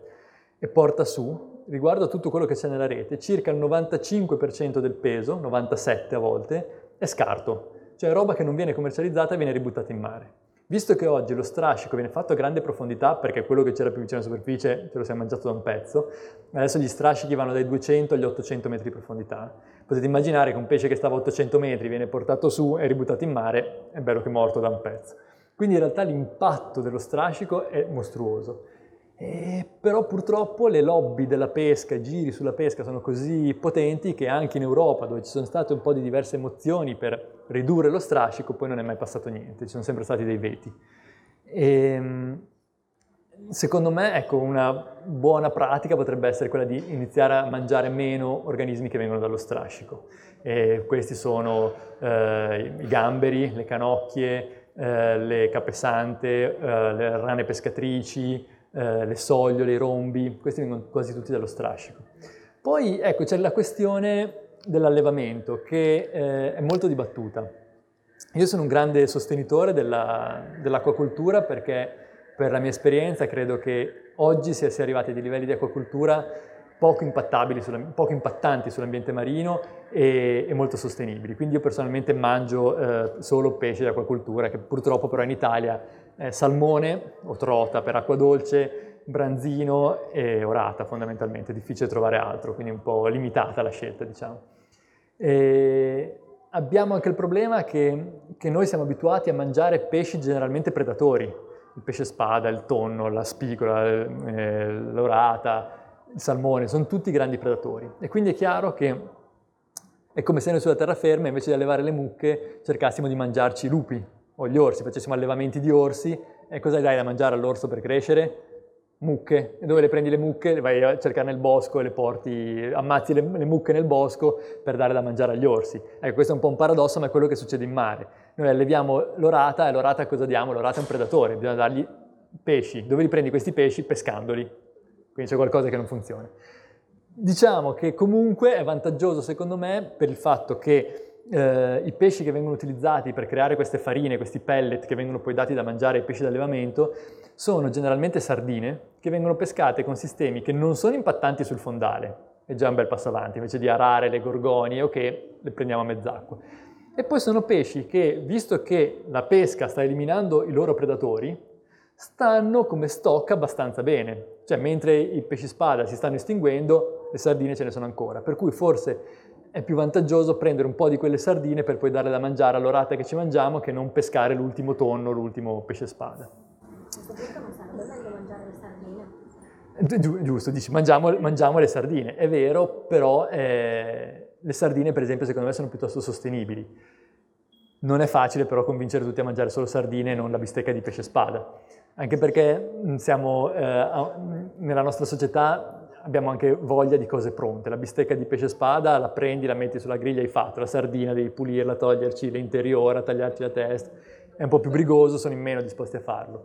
e porta su, riguardo a tutto quello che c'è nella rete, circa il 95% del peso, 97 a volte, è scarto, cioè roba che non viene commercializzata e viene ributtata in mare. Visto che oggi lo strascico viene fatto a grande profondità, perché quello che c'era più vicino alla superficie ce lo si è mangiato da un pezzo, adesso gli strascichi vanno dai 200 agli 800 metri di profondità. Potete immaginare che un pesce che stava a 800 metri viene portato su e ributtato in mare, è bello che è morto da un pezzo. Quindi in realtà l'impatto dello strascico è mostruoso. E però purtroppo le lobby della pesca, i giri sulla pesca sono così potenti che anche in Europa, dove ci sono state un po' di diverse emozioni per ridurre lo strascico, poi non è mai passato niente, ci sono sempre stati dei veti. E, ehm, secondo me, ecco, una buona pratica potrebbe essere quella di iniziare a mangiare meno organismi che vengono dallo strascico. E questi sono eh, i gamberi, le canocchie, eh, le capesante, eh, le rane pescatrici, eh, le sogliole, i rombi, questi vengono quasi tutti dallo strascico. Poi ecco c'è la questione dell'allevamento che eh, è molto dibattuta. Io sono un grande sostenitore della, dell'acquacoltura perché per la mia esperienza credo che oggi si sia arrivati a dei livelli di acquacoltura poco, poco impattanti sull'ambiente marino e, e, molto sostenibili. Quindi io personalmente mangio eh, solo pesce di acquacoltura, che purtroppo però in Italia è salmone o trota per acqua dolce, branzino e orata fondamentalmente, è difficile trovare altro, quindi un po' limitata la scelta diciamo. E abbiamo anche il problema che, che noi siamo abituati a mangiare pesci generalmente predatori, il pesce spada, il tonno, la spigola, eh, l'orata, il salmone, sono tutti grandi predatori. E quindi è chiaro che è come se noi sulla terraferma, invece di allevare le mucche, cercassimo di mangiarci i lupi o gli orsi, facessimo allevamenti di orsi, e cosa dai da mangiare all'orso per crescere? Mucche. E dove le prendi le mucche? Le vai a cercare nel bosco e le porti, ammazzi le, le mucche nel bosco per dare da mangiare agli orsi. Ecco, questo è un po' un paradosso, ma è quello che succede in mare. Noi alleviamo l'orata e l'orata cosa diamo? L'orata è un predatore, bisogna dargli pesci. Dove li prendi questi pesci? Pescandoli quindi c'è qualcosa che non funziona. Diciamo che comunque è vantaggioso secondo me per il fatto che eh, i pesci che vengono utilizzati per creare queste farine, questi pellet che vengono poi dati da mangiare ai pesci d'allevamento, sono generalmente sardine che vengono pescate con sistemi che non sono impattanti sul fondale, è già un bel passo avanti, invece di arare le gorgonie o okay, che le prendiamo a mezz'acqua. E poi sono pesci che, visto che la pesca sta eliminando i loro predatori, stanno come stock abbastanza bene. Cioè, mentre i pesci spada si stanno estinguendo, le sardine ce ne sono ancora. Per cui forse è più vantaggioso prendere un po' di quelle sardine per poi darle da mangiare all'orata che ci mangiamo che non pescare l'ultimo tonno, l'ultimo pesce spada. Giusto, dici mangiamo, mangiamo, le sardine. È vero, però eh, le sardine per esempio secondo me sono piuttosto sostenibili. Non è facile però convincere tutti a mangiare solo sardine e non la bistecca di pesce spada anche perché mm, siamo, eh, nella nostra società abbiamo anche voglia di cose pronte. La bistecca di pesce spada la prendi, la metti sulla griglia, hai fatto. La sardina devi pulirla, toglierci l'interiore, tagliarci la testa. È un po' più brigoso, sono in meno disposti a farlo.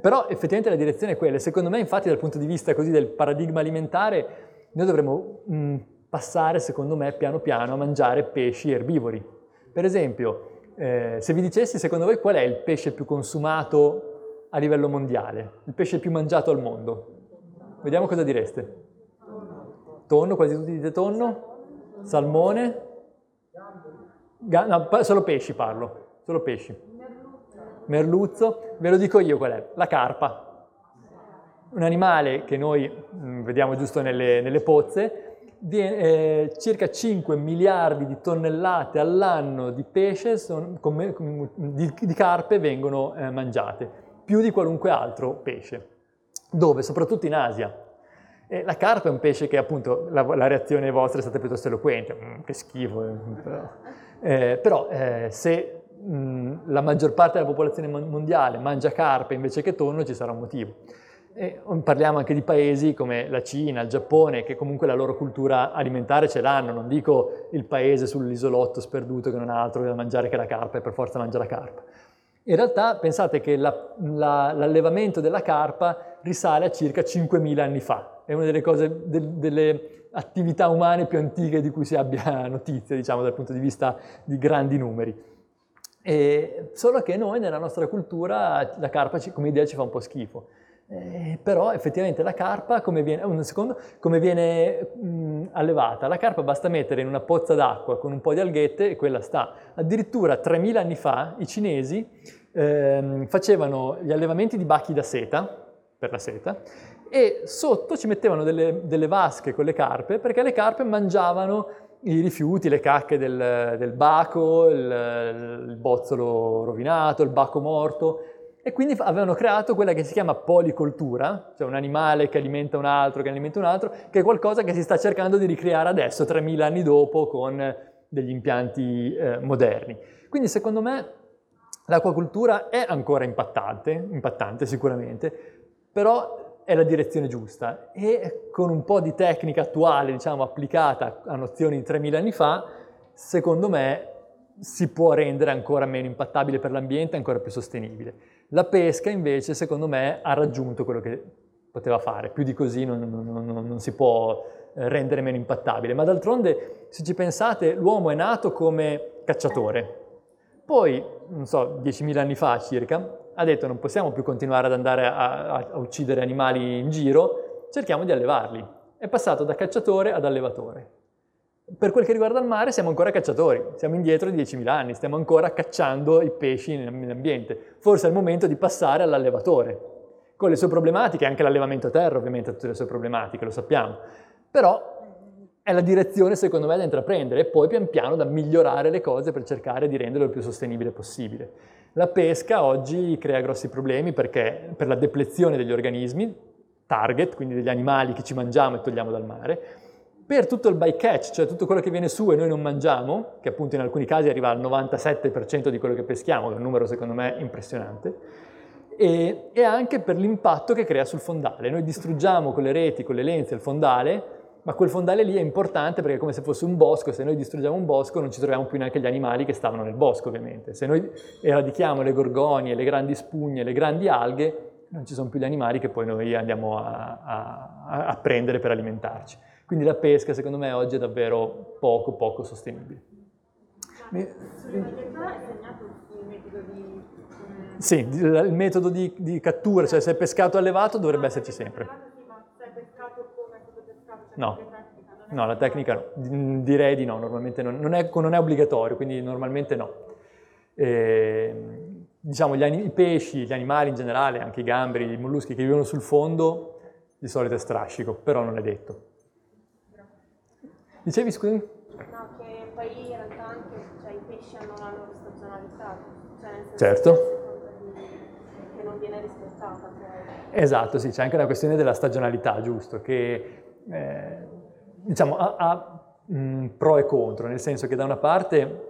Però effettivamente la direzione è quella. Secondo me, infatti, dal punto di vista così del paradigma alimentare, noi dovremmo mh, mm, passare, secondo me, piano piano a mangiare pesci erbivori. Per esempio, eh, se vi dicessi, secondo voi, qual è il pesce più consumato a livello mondiale, il pesce più mangiato al mondo. Vediamo cosa direste. Tonno, quasi tutti dite tonno, salmone, no, solo pesci parlo, solo pesci. Merluzzo, ve lo dico io qual è, la carpa. Un animale che noi mm, vediamo giusto nelle, nelle pozze, Viene, eh, circa 5 miliardi di tonnellate all'anno di pesce, son, com, com, di, di, carpe vengono eh, mangiate più di qualunque altro pesce. Dove? Soprattutto in Asia. E la carpa è un pesce che appunto la, la reazione vostra è stata piuttosto eloquente, mm, che schifo. Eh, però, eh, però eh, se mh, mm, la maggior parte della popolazione mondiale mangia carpe invece che tonno ci sarà un motivo. E parliamo anche di paesi come la Cina, il Giappone, che comunque la loro cultura alimentare ce l'hanno, non dico il paese sull'isolotto sperduto che non ha altro da mangiare che la carpa e per forza mangia la carpa. In realtà pensate che la, la, l'allevamento della carpa risale a circa 5.000 anni fa, è una delle, cose, de, delle attività umane più antiche di cui si abbia notizia, diciamo, dal punto di vista di grandi numeri. E solo che noi nella nostra cultura la carpa come idea ci fa un po' schifo. Eh, però effettivamente la carpa come viene, un secondo, come viene mh, allevata? La carpa basta mettere in una pozza d'acqua con un po' di alghette e quella sta. Addirittura 3000 anni fa i cinesi ehm, facevano gli allevamenti di bachi da seta, per la seta, e sotto ci mettevano delle, delle vasche con le carpe, perché le carpe mangiavano i rifiuti, le cacche del, del baco, il, il, bozzolo rovinato, il baco morto, E quindi avevano creato quella che si chiama policoltura, cioè un animale che alimenta un altro, che alimenta un altro, che è qualcosa che si sta cercando di ricreare adesso, 3000 anni dopo, con degli impianti eh, moderni. Quindi secondo me l'acquacultura è ancora impattante, impattante sicuramente, però è la direzione giusta e con un po' di tecnica attuale, diciamo, applicata a nozioni di 3000 anni fa, secondo me si può rendere ancora meno impattabile per l'ambiente, ancora più sostenibile. La pesca invece, secondo me, ha raggiunto quello che poteva fare, più di così non, non, non, non si può eh, rendere meno impattabile. Ma d'altronde, se ci pensate, l'uomo è nato come cacciatore. Poi, non so, 10.000 anni fa circa, ha detto non possiamo più continuare ad andare a, a, a uccidere animali in giro, cerchiamo di allevarli. È passato da cacciatore ad allevatore. Per quel che riguarda il mare siamo ancora cacciatori, siamo indietro di 10.000 anni, stiamo ancora cacciando i pesci nell'ambiente. Forse è il momento di passare all'allevatore, con le sue problematiche, anche l'allevamento a terra ovviamente ha tutte le sue problematiche, lo sappiamo, però è la direzione secondo me da intraprendere e poi pian piano da migliorare le cose per cercare di renderlo il più sostenibile possibile. La pesca oggi crea grossi problemi perché per la deplezione degli organismi, target, quindi degli animali che ci mangiamo e togliamo dal mare, per tutto il bycatch, cioè tutto quello che viene su e noi non mangiamo, che appunto in alcuni casi arriva al 97% di quello che peschiamo, che è un numero secondo me impressionante, e, e, anche per l'impatto che crea sul fondale. Noi distruggiamo con le reti, con le lenze il fondale, ma quel fondale lì è importante perché è come se fosse un bosco, se noi distruggiamo un bosco non ci troviamo più neanche gli animali che stavano nel bosco ovviamente. Se noi eradichiamo le gorgonie, le grandi spugne, le grandi alghe, non ci sono più gli animali che poi noi andiamo a, a, a prendere per alimentarci. Quindi la pesca secondo me oggi è davvero poco poco sostenibile. Mi... Sì, il metodo di, di, cattura, cioè se è pescato allevato dovrebbe esserci sempre. No, no, la tecnica no. Direi di no, normalmente non, non, è, non è, obbligatorio, quindi normalmente no. E, diciamo, gli, i pesci, gli animali in generale, anche i gamberi, i molluschi che vivono sul fondo, di solito è strascico, però non è detto. Dicevi, scusi? No, che poi in realtà anche cioè, i pesci hanno la loro stagionalità, cioè nel senso certo. che non viene rispettata. Poi. Esatto, sì, c'è anche una questione della stagionalità, giusto, che eh, diciamo ha, ha mh, pro e contro, nel senso che da una parte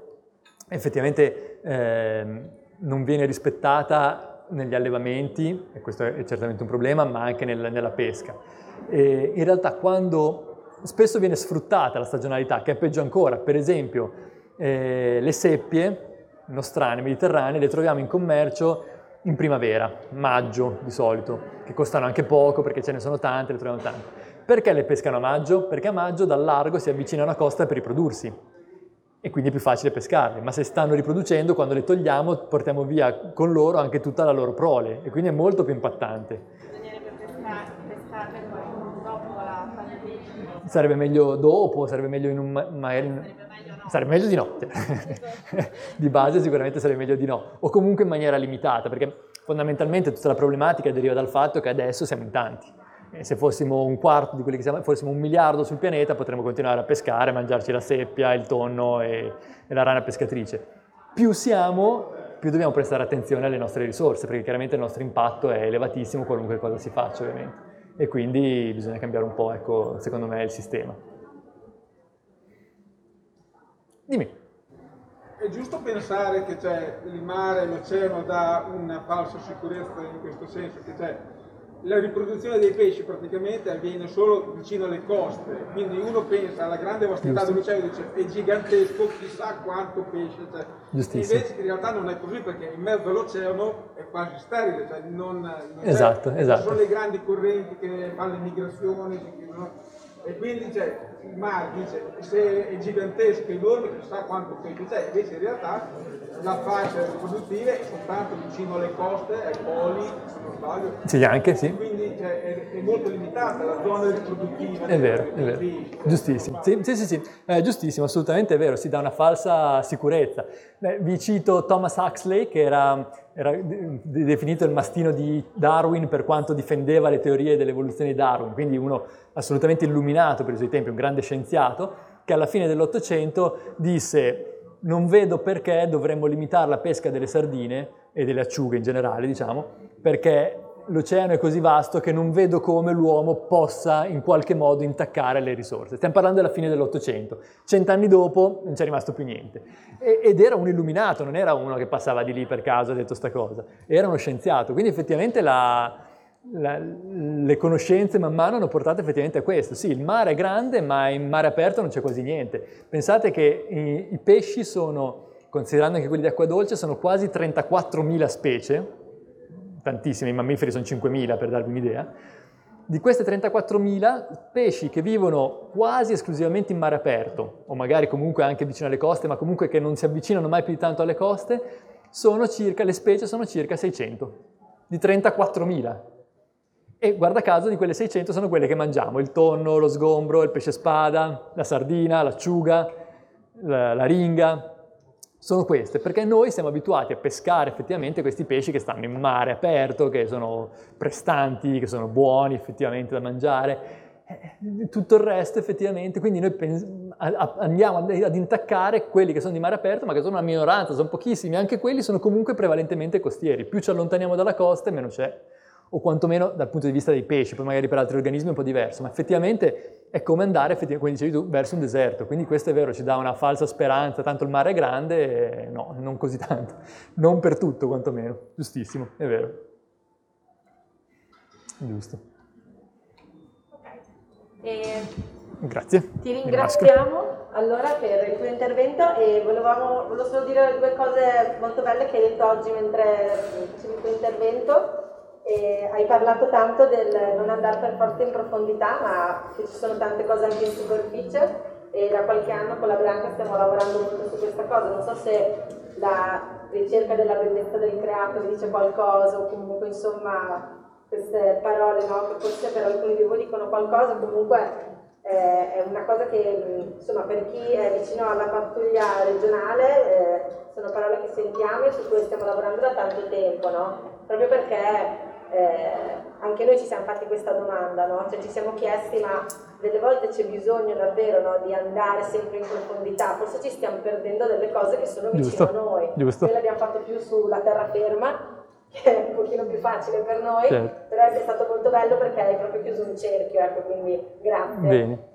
effettivamente eh, non viene rispettata negli allevamenti, e questo è certamente un problema, ma anche nel, nella pesca. E in realtà quando spesso viene sfruttata la stagionalità, che è peggio ancora. Per esempio, eh, le seppie nostrane, mediterranee, le troviamo in commercio in primavera, maggio di solito, che costano anche poco perché ce ne sono tante, le troviamo tante. Perché le pescano a maggio? Perché a maggio dal largo si avvicinano a costa per riprodursi e quindi è più facile pescarle, ma se stanno riproducendo, quando le togliamo, portiamo via con loro anche tutta la loro prole e quindi è molto più impattante. Bisognerebbe pescarle dopo la Sarebbe meglio dopo, sarebbe meglio in un... magari... In... Sarebbe meglio di no. di base sicuramente sarebbe meglio di no. O comunque in maniera limitata, perché fondamentalmente tutta la problematica deriva dal fatto che adesso siamo in tanti. Se fossimo un quarto di quelli che siamo, fossimo un miliardo sul pianeta, potremmo continuare a pescare, mangiarci la seppia, il tonno e, e la rana pescatrice. Più siamo, più dobbiamo prestare attenzione alle nostre risorse, perché chiaramente il nostro impatto è elevatissimo qualunque cosa si faccia, ovviamente e quindi bisogna cambiare un po', ecco, secondo me, il sistema. Dimmi. È giusto pensare che cioè, il mare, l'oceano dà una falsa sicurezza in questo senso, che cioè, la riproduzione dei pesci praticamente avviene solo vicino alle coste, quindi uno pensa alla grande vastità dell'oceano e dice è gigantesco, chissà quanto pesce c'è. Invece in realtà non è così perché in mezzo all'oceano è quasi sterile, cioè non, non esatto, esatto. sono le grandi correnti che fanno le migrazioni, e quindi cioè, il mare dice se è gigantesco, enorme, chissà quanto pesce c'è, invece in realtà la fascia riproduttiva è soltanto vicino alle coste, ai poli, se non sbaglio. Sì, anche, sì. Quindi cioè, è, è, molto limitata la zona riproduttiva. È vero, è vero. Giustissimo. Sì, sì, sì, sì. Eh, giustissimo, assolutamente è vero, si dà una falsa sicurezza. Eh, vi cito Thomas Huxley, che era, era definito il mastino di Darwin per quanto difendeva le teorie dell'evoluzione di Darwin, quindi uno assolutamente illuminato per i suoi tempi, un grande scienziato, che alla fine dell'Ottocento disse non vedo perché dovremmo limitare la pesca delle sardine e delle acciughe in generale, diciamo, perché l'oceano è così vasto che non vedo come l'uomo possa in qualche modo intaccare le risorse. Stiamo parlando della fine dell'Ottocento, cent'anni dopo non c'è rimasto più niente. Ed era un illuminato, non era uno che passava di lì per caso e ha detto sta cosa, era uno scienziato, quindi effettivamente la, la, le conoscenze man mano hanno portato effettivamente a questo. Sì, il mare è grande, ma in mare aperto non c'è quasi niente. Pensate che i, i pesci sono, considerando anche quelli di acqua dolce, sono quasi 34.000 specie, tantissime, i mammiferi sono 5.000 per darvi un'idea. Di queste 34.000 pesci che vivono quasi esclusivamente in mare aperto, o magari comunque anche vicino alle coste, ma comunque che non si avvicinano mai più di tanto alle coste, sono circa, le specie sono circa 600, di 34.000. E guarda caso di quelle 600 sono quelle che mangiamo, il tonno, lo sgombro, il pesce spada, la sardina, l'acciuga, la, la ringa, sono queste, perché noi siamo abituati a pescare effettivamente questi pesci che stanno in mare aperto, che sono prestanti, che sono buoni effettivamente da mangiare, eh, tutto il resto effettivamente, quindi noi pens- andiamo ad intaccare quelli che sono di mare aperto, ma che sono una minoranza, sono pochissimi, anche quelli sono comunque prevalentemente costieri, più ci allontaniamo dalla costa meno c'è o quantomeno dal punto di vista dei pesci, poi magari per altri organismi è un po' diverso, ma effettivamente è come andare, come dicevi tu, verso un deserto, quindi questo è vero, ci dà una falsa speranza, tanto il mare è grande, no, non così tanto, non per tutto quantomeno, giustissimo, è vero. Giusto. E Grazie. Ti ringraziamo allora per il tuo intervento e volevamo, volevo solo dire due cose molto belle che hai detto oggi mentre facevi il tuo intervento. E hai parlato tanto del non andare per forza in profondità, ma che ci sono tante cose anche in superficie e da qualche anno con la Branca stiamo lavorando molto su questa cosa. Non so se la ricerca della bellezza del creato vi dice qualcosa o comunque insomma queste parole no? che forse per alcuni di voi dicono qualcosa, comunque eh, è una cosa che insomma per chi è vicino alla pattuglia regionale eh, sono parole che sentiamo e su cui stiamo lavorando da tanto tempo, no? proprio perché eh, anche noi ci siamo fatti questa domanda, no? cioè ci siamo chiesti ma delle volte c'è bisogno davvero no, di andare sempre in profondità, forse ci stiamo perdendo delle cose che sono vicino Giusto. a noi. Giusto. Noi l'abbiamo fatto più sulla terraferma, che è un pochino più facile per noi, Certo. però è stato molto bello perché hai proprio chiuso un cerchio, ecco, quindi grazie. Bene.